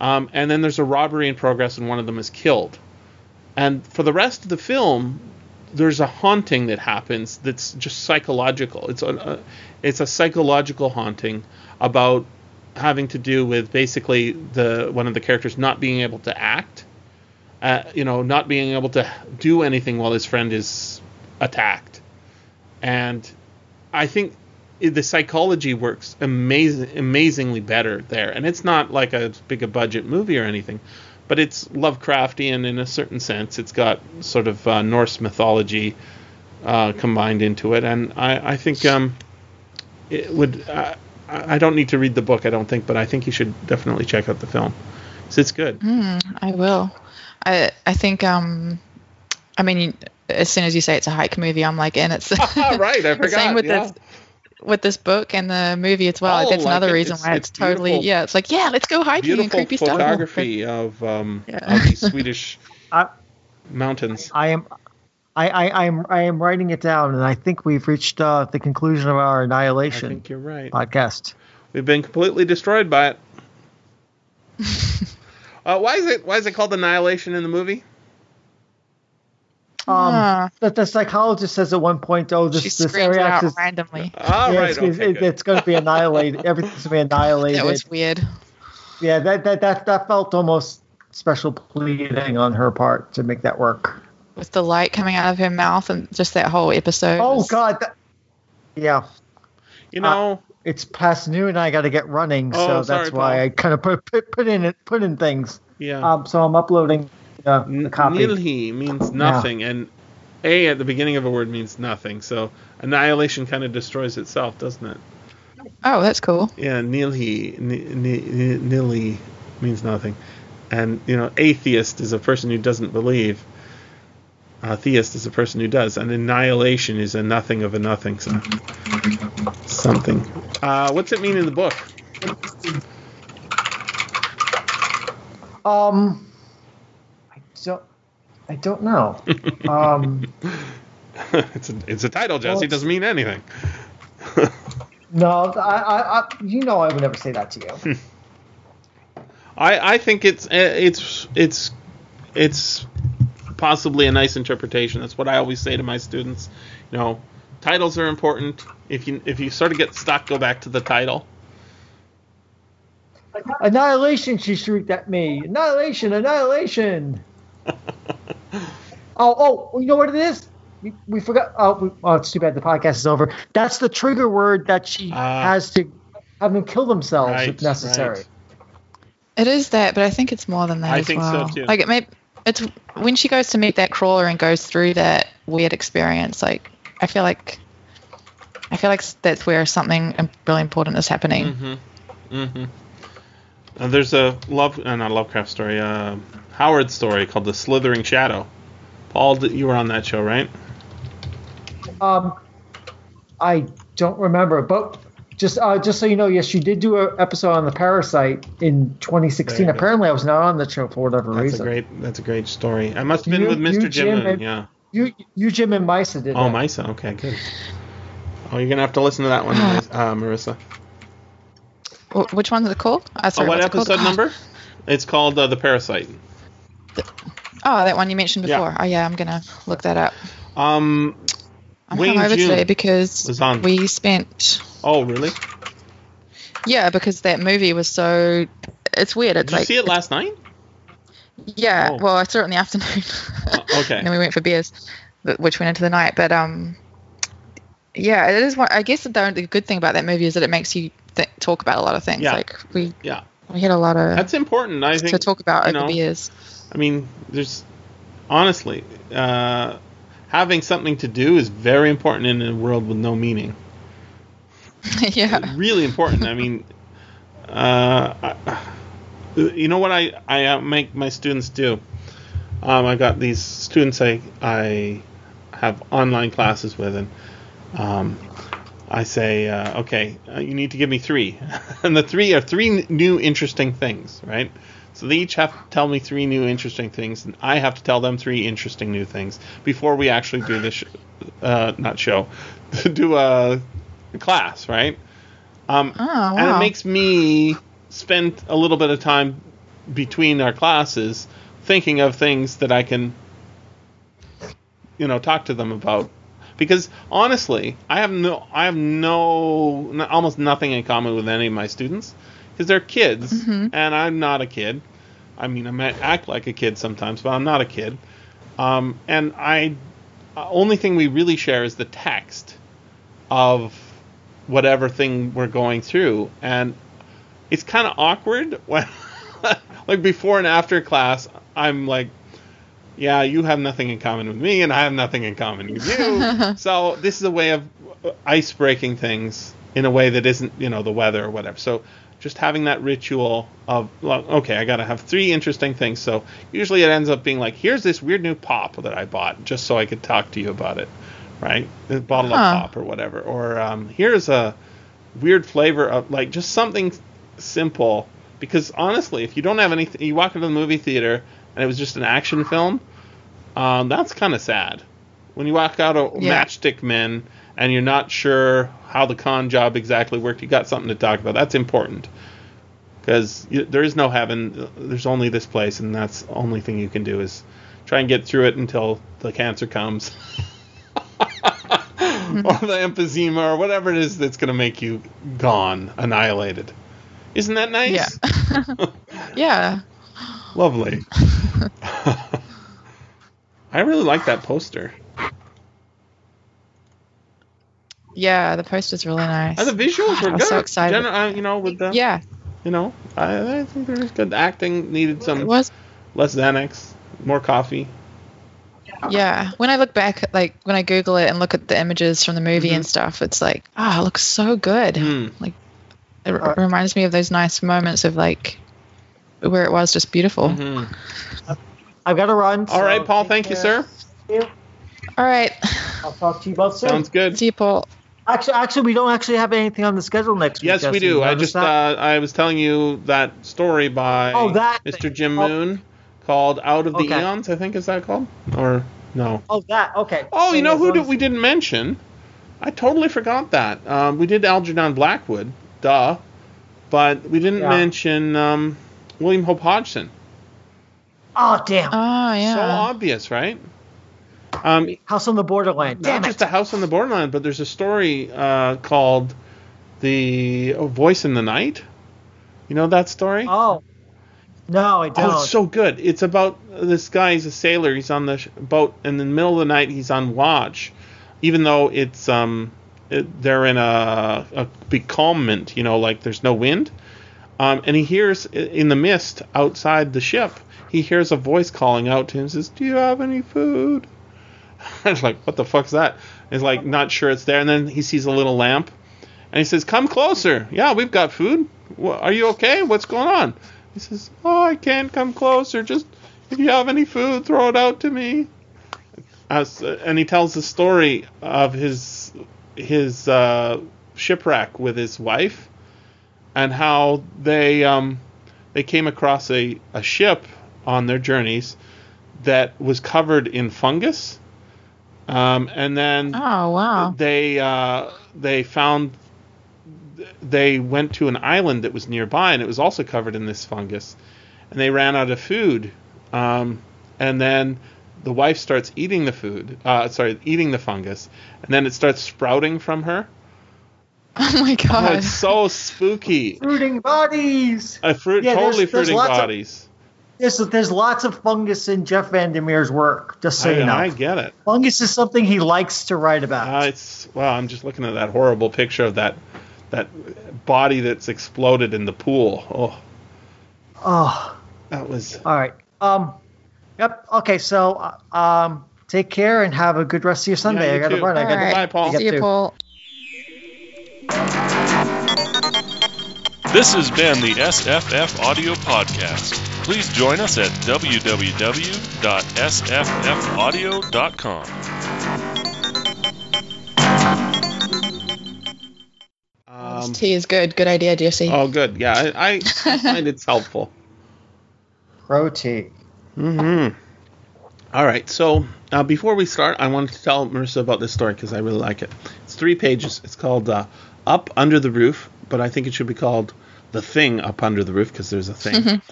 Um, and then there's a robbery in progress, and one of them is killed. And for the rest of the film, there's a haunting that happens that's just psychological. It's a, it's a psychological haunting about having to do with basically the one of the characters not being able to act uh, you know, not being able to do anything while his friend is attacked. And I think the psychology works amazing, amazingly better there. And it's not like a big a budget movie or anything, but it's Lovecraftian in a certain sense. It's got sort of uh, Norse mythology uh, combined into it, and I, I think um, it would. Uh, I I don't need to read the book, I don't think, but I think you should definitely check out the film. it's good. I will. I I think um, I mean, as soon as you say it's a hike movie, I'm like, and it's right, I forgot. same with yeah. this with this book and the movie as well. Oh, That's like another it. reason It's- why it's it's, totally yeah. It's like yeah, let's go hiking and beautiful creepy stuff. photography of um, Yeah. of the Swedish I, mountains. I am I, I, I'm I am writing it down, and I think we've reached uh, the conclusion of our annihilation. I think you're right. podcast. We've been completely destroyed by it. uh, why is it why is it called annihilation in the movie? Um, Ah. that the psychologist says at one point, "Oh, this she this area out is randomly. Oh, yeah, right. it's, Okay, it- good. it's going to be annihilated. Everything's going to be annihilated." That was weird. yeah, that, that that that felt almost special pleading on her part to make that work. With the light coming out of her mouth and just that whole episode. Oh was- God, that, yeah. you know, It's past noon. I got to get running, Oh, so sorry, that's why I kind of put, put put in it put in things. yeah. Um, so I'm uploading uh, copy. Nilhi means nothing, and a at the beginning of a word means nothing. So annihilation kind of destroys itself, doesn't it? Oh, that's cool. Yeah, nilhi, ni- ni- ni- nilhi means nothing, and you know, atheist is a person who doesn't believe. A theist is a person who does, and annihilation is a nothing of a nothing. So something. Uh, what's it mean in the book? Um, I don't, I don't know. um, it's a it's a title, Jesse. it's- doesn't mean anything. no, I, I, I, you know, I would never say that to you. I I think it's uh, it's it's it's possibly a nice interpretation. That's what I always say to my students. You know, titles are important. If you if you sort of get stuck, go back to the title. Annihilation! She shrieked at me. Annihilation! Annihilation! oh, oh, you know what it is? We, we forgot. Oh, we, oh, it's too bad the podcast is over. That's the trigger word that she Ah. has to have them kill themselves Right, if necessary. right. It is that, but I think it's more than that I as think so, well. too. Like it may, it's when she goes to meet that crawler and goes through that weird experience. Like I feel like, I feel like that's where something really important is happening. Mm-hmm. Mm-hmm. Uh, there's a love, uh, not a Lovecraft story, uh, Howard story called The Slithering Shadow. Paul, you were on that show, right? Um, I don't remember, but just uh, just so you know, yes, you did do an episode on the parasite in 2016. There you go. Apparently, I was not on the show for whatever That's reason. a great. That's a great story. I must have been You- with Mr. you, Jim. Jim, and- and- yeah. You, you, Jim, and Misa did. Oh, that. Misa. Okay, good. Oh, you're gonna have to listen to that one, uh, Marissa. Wh- Which one's it called? Uh, Oh, sorry, what what's it called? episode number? It's called uh, The Parasite. Oh, that one you mentioned Yeah. before. Oh yeah, I'm gonna look that up. Um. I'm hungover June today because we spent. Oh, really? Yeah, because that movie was so. It's weird. It's Did you see it last night? Yeah, Oh. well, I saw it in the afternoon. Uh, okay. and then we went for beers, which went into the night. But um, yeah, it is. One, I guess the, the good thing about that movie is that it makes you th- talk about a lot of things. Yeah. Like we Yeah, we had a lot of that's important. I think to talk about over know, beers. I mean, there's honestly uh, having something to do is very important in a world with no meaning. yeah. Really important. I mean, uh, I, you know what I I uh, make my students do. Um, I got these students I I have online classes with, and um, I say, uh, okay, uh, you need to give me three, and the three are three n- new interesting things, right? So they each have to tell me three new interesting things, and I have to tell them three interesting new things before we actually do this, sh- uh, not show, do a class, right? Um, Oh wow. and it makes me spend a little bit of time between our classes thinking of things that I can, you know, talk to them about. Because honestly, I have no, I have no, n- almost nothing in common with any of my students, because they're kids, Mhm. and I'm not a kid. I mean, I might act like a kid sometimes, but I'm not a kid. Um, and I, uh, only thing we really share is the text of whatever thing we're going through, and it's kind of awkward when, like, before and after class, I'm like, yeah, you have nothing in common with me, and I have nothing in common with you. so this is a way of ice breaking things in a way that isn't, you know, the weather or whatever. So just having that ritual of, well, okay, I got to have three interesting things. So usually it ends up being like, here's this weird new pop that I bought just so I could talk to you about it, right? A bottle Huh. of pop or whatever. Or um, here's a weird flavor of, like, just something simple. Because honestly, if you don't have anything, you walk into the movie theater and it was just an action film, um, that's kind of sad. When you walk out of Yeah. Matchstick Men and you're not sure how the con job exactly worked, you got something to talk about. That's important because there is no heaven. There's only this place, and that's the only thing you can do is try and get through it until the cancer comes. or the emphysema or whatever it is that's going to make you gone, annihilated. Isn't that nice? Yeah. yeah. Lovely. I really like that poster. Yeah, the poster's really nice. And the visuals were good. I was so excited. Gen- uh, you know, with the yeah, you know, I, I think there was good The acting. Needed it some was. less Xanax, more coffee. Yeah, when I look back, like when I Google it and look at the images from the movie Mhm. and stuff, it's like, ah, it looks so good. Mm. Like, it r- reminds me of those nice moments of like where it was just beautiful. Mhm. I've got to run. All right, so Paul. take Thank you, care. sir. All right, I'll talk to you both soon. Sounds good. see you, Paul. Actually, actually, we don't actually have anything on the schedule next week. Yes, we do. I just uh, I was telling you that story by Oh, that Mr. thing. Jim Oh. Moon called "Out of the Okay. Aeons." I think is that called or no? oh that okay. Oh, you know who did, we didn't mention? I totally forgot that. Um, we did Algernon Blackwood, duh, but we didn't Yeah. mention um, William Hope Hodgson. Oh damn! Oh yeah. So obvious, right? Um, House on the Borderland. Damn not it! just a house on the borderland, but there's a story uh, called "The Voice in the Night." You know that story? Oh no, I don't. Oh, it's so good. It's about this guy. He's a sailor. He's on the sh- boat, and in the middle of the night, he's on watch, even though it's um, it, they're in a, a becalmment. You know, like there's no wind. Um, and he hears in the mist outside the ship, he hears a voice calling out to him. Says, "Do you have any food?" I was like, "What the fuck's that?" He's like, not sure it's there. And then he sees a little lamp, and he says, "Come closer. Yeah, we've got food. Are you okay? What's going on?" He says, "Oh, I can't come closer. Just if you have any food, throw it out to me." And he tells the story of his his uh, shipwreck with his wife, and how they um, they came across a, a ship on their journeys that was covered in fungus, um, and then Oh wow. they uh, they found they went to an island that was nearby and it was also covered in this fungus and they ran out of food um, and then the wife starts eating the food uh, sorry eating the fungus and then it starts sprouting from her Oh my oh, god. it's so spooky Fruiting bodies. a fruit Yeah, totally there's fruiting lots of- bodies There's, there's lots of fungus in Jeff VanderMeer's work. Just so I, you know, I get it fungus is something he likes to write about. Uh, it's well, I'm just looking at that horrible picture of that that body that's exploded in the pool. Oh, oh, that was all right. Um, yep. Okay. So, uh, um, take care and have a good rest of your Sunday. you I gotta too. run. I All gotta. Bye, Paul. See you, Paul. This has been the SFFaudio Podcast. Please join us at www.sffaudio.com. um, Tea is good. Good idea, Jesse. oh good. Yeah, I, I find it's helpful. Protein. Mm-hmm. All right. So uh, before we start, I wanted to tell Marissa about this story because I really like it. It's three pages. It's called uh, "Up Under the Roof," but I think it should be called "The Thing Up Under the Roof" because there's a thing.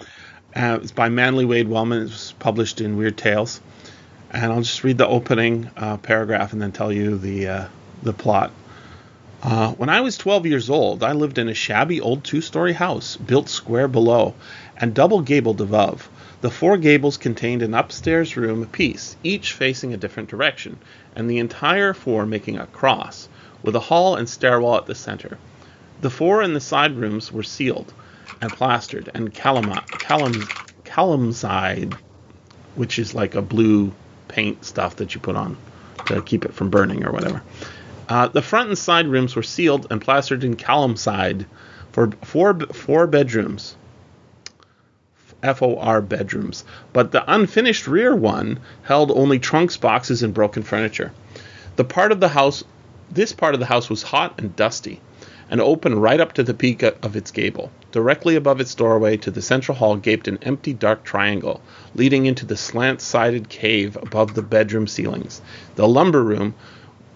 uh, it's by Manly Wade Wellman. It was published in Weird Tales, and I'll just read the opening uh, paragraph and then tell you the uh, the plot. Uh, when I was 12 years old, I lived in a shabby old two story house built square below and double gabled above. The four gables contained an upstairs room apiece, each facing a different direction, and the entire four making a cross, with a hall and stairwell at the center. The four in the side rooms were sealed and plastered and calamzide, which is like a blue paint stuff that you put on to keep it from burning or whatever. Uh, the front and side rooms were sealed and plastered in calamside for four four bedrooms. FOR bedrooms, but the unfinished rear one held only trunks, boxes, and broken furniture. The part of the house, this part of the house was hot and dusty, and open right up to the peak of its gable. Directly above its doorway to the central hall gaped an empty dark triangle, leading into the slant sided cave above the bedroom ceilings. The lumber room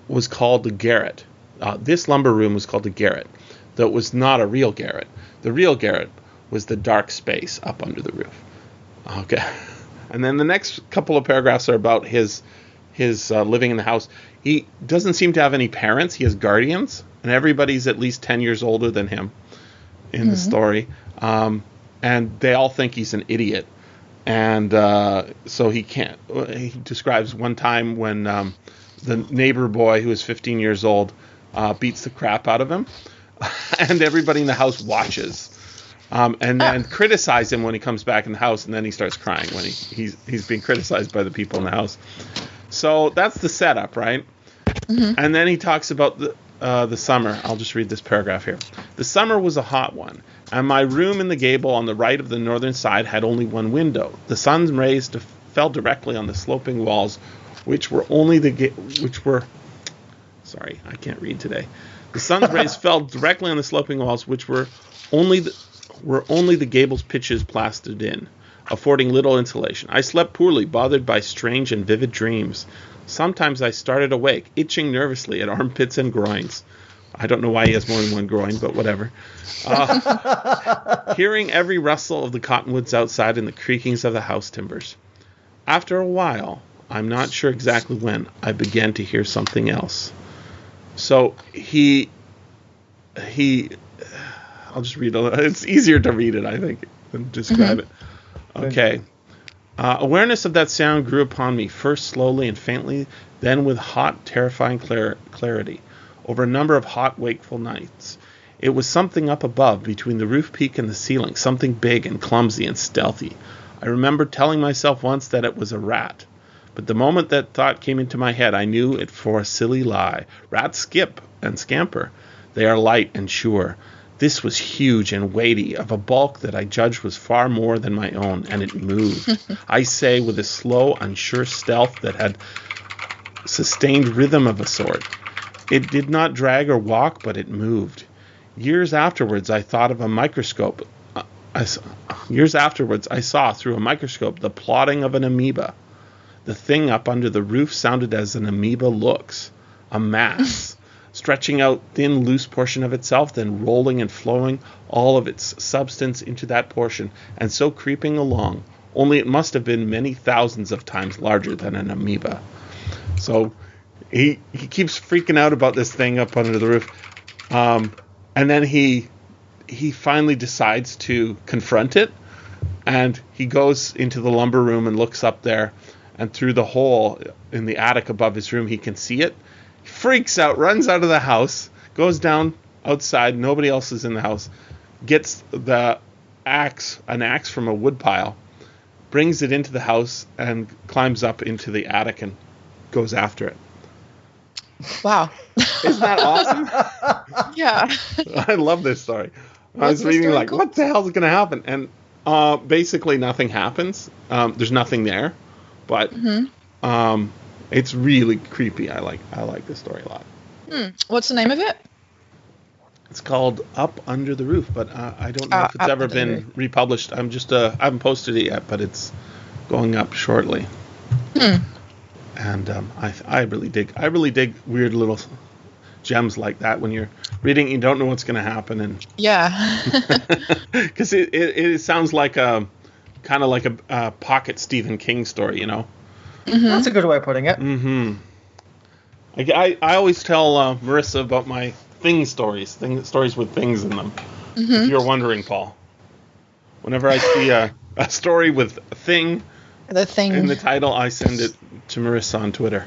was called the garret. Uh, this lumber room was called the garret, though it was not a real garret. The real garret was the dark space up under the roof. Okay. And then the next couple of paragraphs are about his his uh, living in the house. He doesn't seem to have any parents. He has guardians, and everybody's at least ten years older than him in the story. Um, and they all think he's an idiot, and uh, so he can't. He describes one time when um, the neighbor boy, who is 15 years old, uh, beats the crap out of him, and everybody in the house watches. Um, and then criticize him when he comes back in the house, and then he starts crying when he, he's he's being criticized by the people in the house. So that's the setup, right? And then he talks about the uh, the summer. I'll just read this paragraph here. The summer was a hot one, and my room in the gable on the right of the northern side had only one window. The sun's rays d- fell directly on the sloping walls, which were only the ga- which were sorry, I can't read today. The sun's rays fell directly on the sloping walls, which were only the, were only the gable's pitches plastered in, affording little insulation. I slept poorly, bothered by strange and vivid dreams. Sometimes I started awake, itching nervously at armpits and groins. I don't know why he has more than one groin, but whatever. Uh, hearing every rustle of the cottonwoods outside and the creakings of the house timbers. After a while, I'm not sure exactly when, I began to hear something else. So he he I'll just read it. It's easier to read it, I think, than describe it. Okay. Uh, awareness of that sound grew upon me, first slowly and faintly, then with hot, terrifying clar- clarity, over a number of hot, wakeful nights. It was something up above, between the roof peak and the ceiling, something big and clumsy and stealthy. I remember telling myself once that it was a rat. But the moment that thought came into my head, I knew it for a silly lie. Rats skip and scamper. They are light and sure. This was huge and weighty, of a bulk that I judged was far more than my own, and it moved. I say with a slow, unsure stealth that had sustained rhythm of a sort. It did not drag or walk, but it moved. Years afterwards, I thought of a microscope. Uh, I years afterwards, I saw through a microscope the plotting of an amoeba. The thing up under the roof sounded as an amoeba looks a mass, stretching out thin, loose portion of itself, then rolling and flowing all of its substance into that portion, and so creeping along. Only it must have been many thousands of times larger than an amoeba. So he he keeps freaking out about this thing up under the roof, um, and then he he finally decides to confront it, and he goes into the lumber room and looks up there, and through the hole in the attic above his room he can see it. He freaks out, runs out of the house, goes down outside. Nobody else is in the house. Gets the axe, an axe from a woodpile, brings it into the house, and climbs up into the attic and goes after it. Wow. Isn't that awesome? yeah. I love this story. I was reading like, called? what the hell is going to happen? And uh, basically, nothing happens. Um, there's nothing there, but Mm-hmm. um, it's really creepy. I like I like this story a lot. Hmm. What's the name of it? It's called Up Under the Roof, but uh, I don't know Ah, if it's ever been republished. I'm just uh, I haven't posted it yet, but it's going up shortly. Hmm. And um, I I really dig I really dig weird little gems like that when you're reading you don't know what's going to happen and Yeah. because it, it, it sounds like a kind of like a, uh pocket Stephen King story, you know. That's a good way of putting it. Mm-hmm. I, I, I always tell uh, Marissa about my thing stories, thing, stories with things in them. If you're wondering, Paul, whenever I see a, a story with a thing the thing. in the title, I send it to Marissa on Twitter.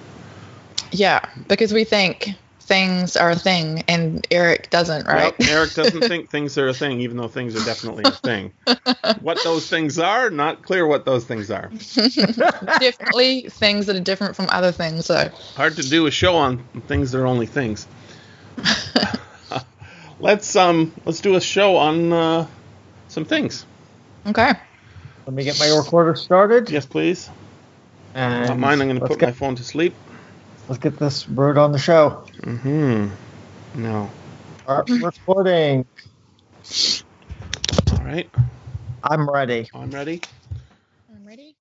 yeah, because we think things are a thing, and Eric doesn't, right? Well, Eric doesn't think things are a thing, even though things are definitely a thing. what those things are, not clear what those things are. Definitely things that are different from other things. So hard to do a show on things that are only things. let's um let's do a show on uh, some things. okay. Let me get my recorder started. Yes, please. And Not mine. I'm going to put get, my phone to sleep. Let's get this bird on the show. Mm hmm. No. Start recording. All right. I'm ready. I'm ready.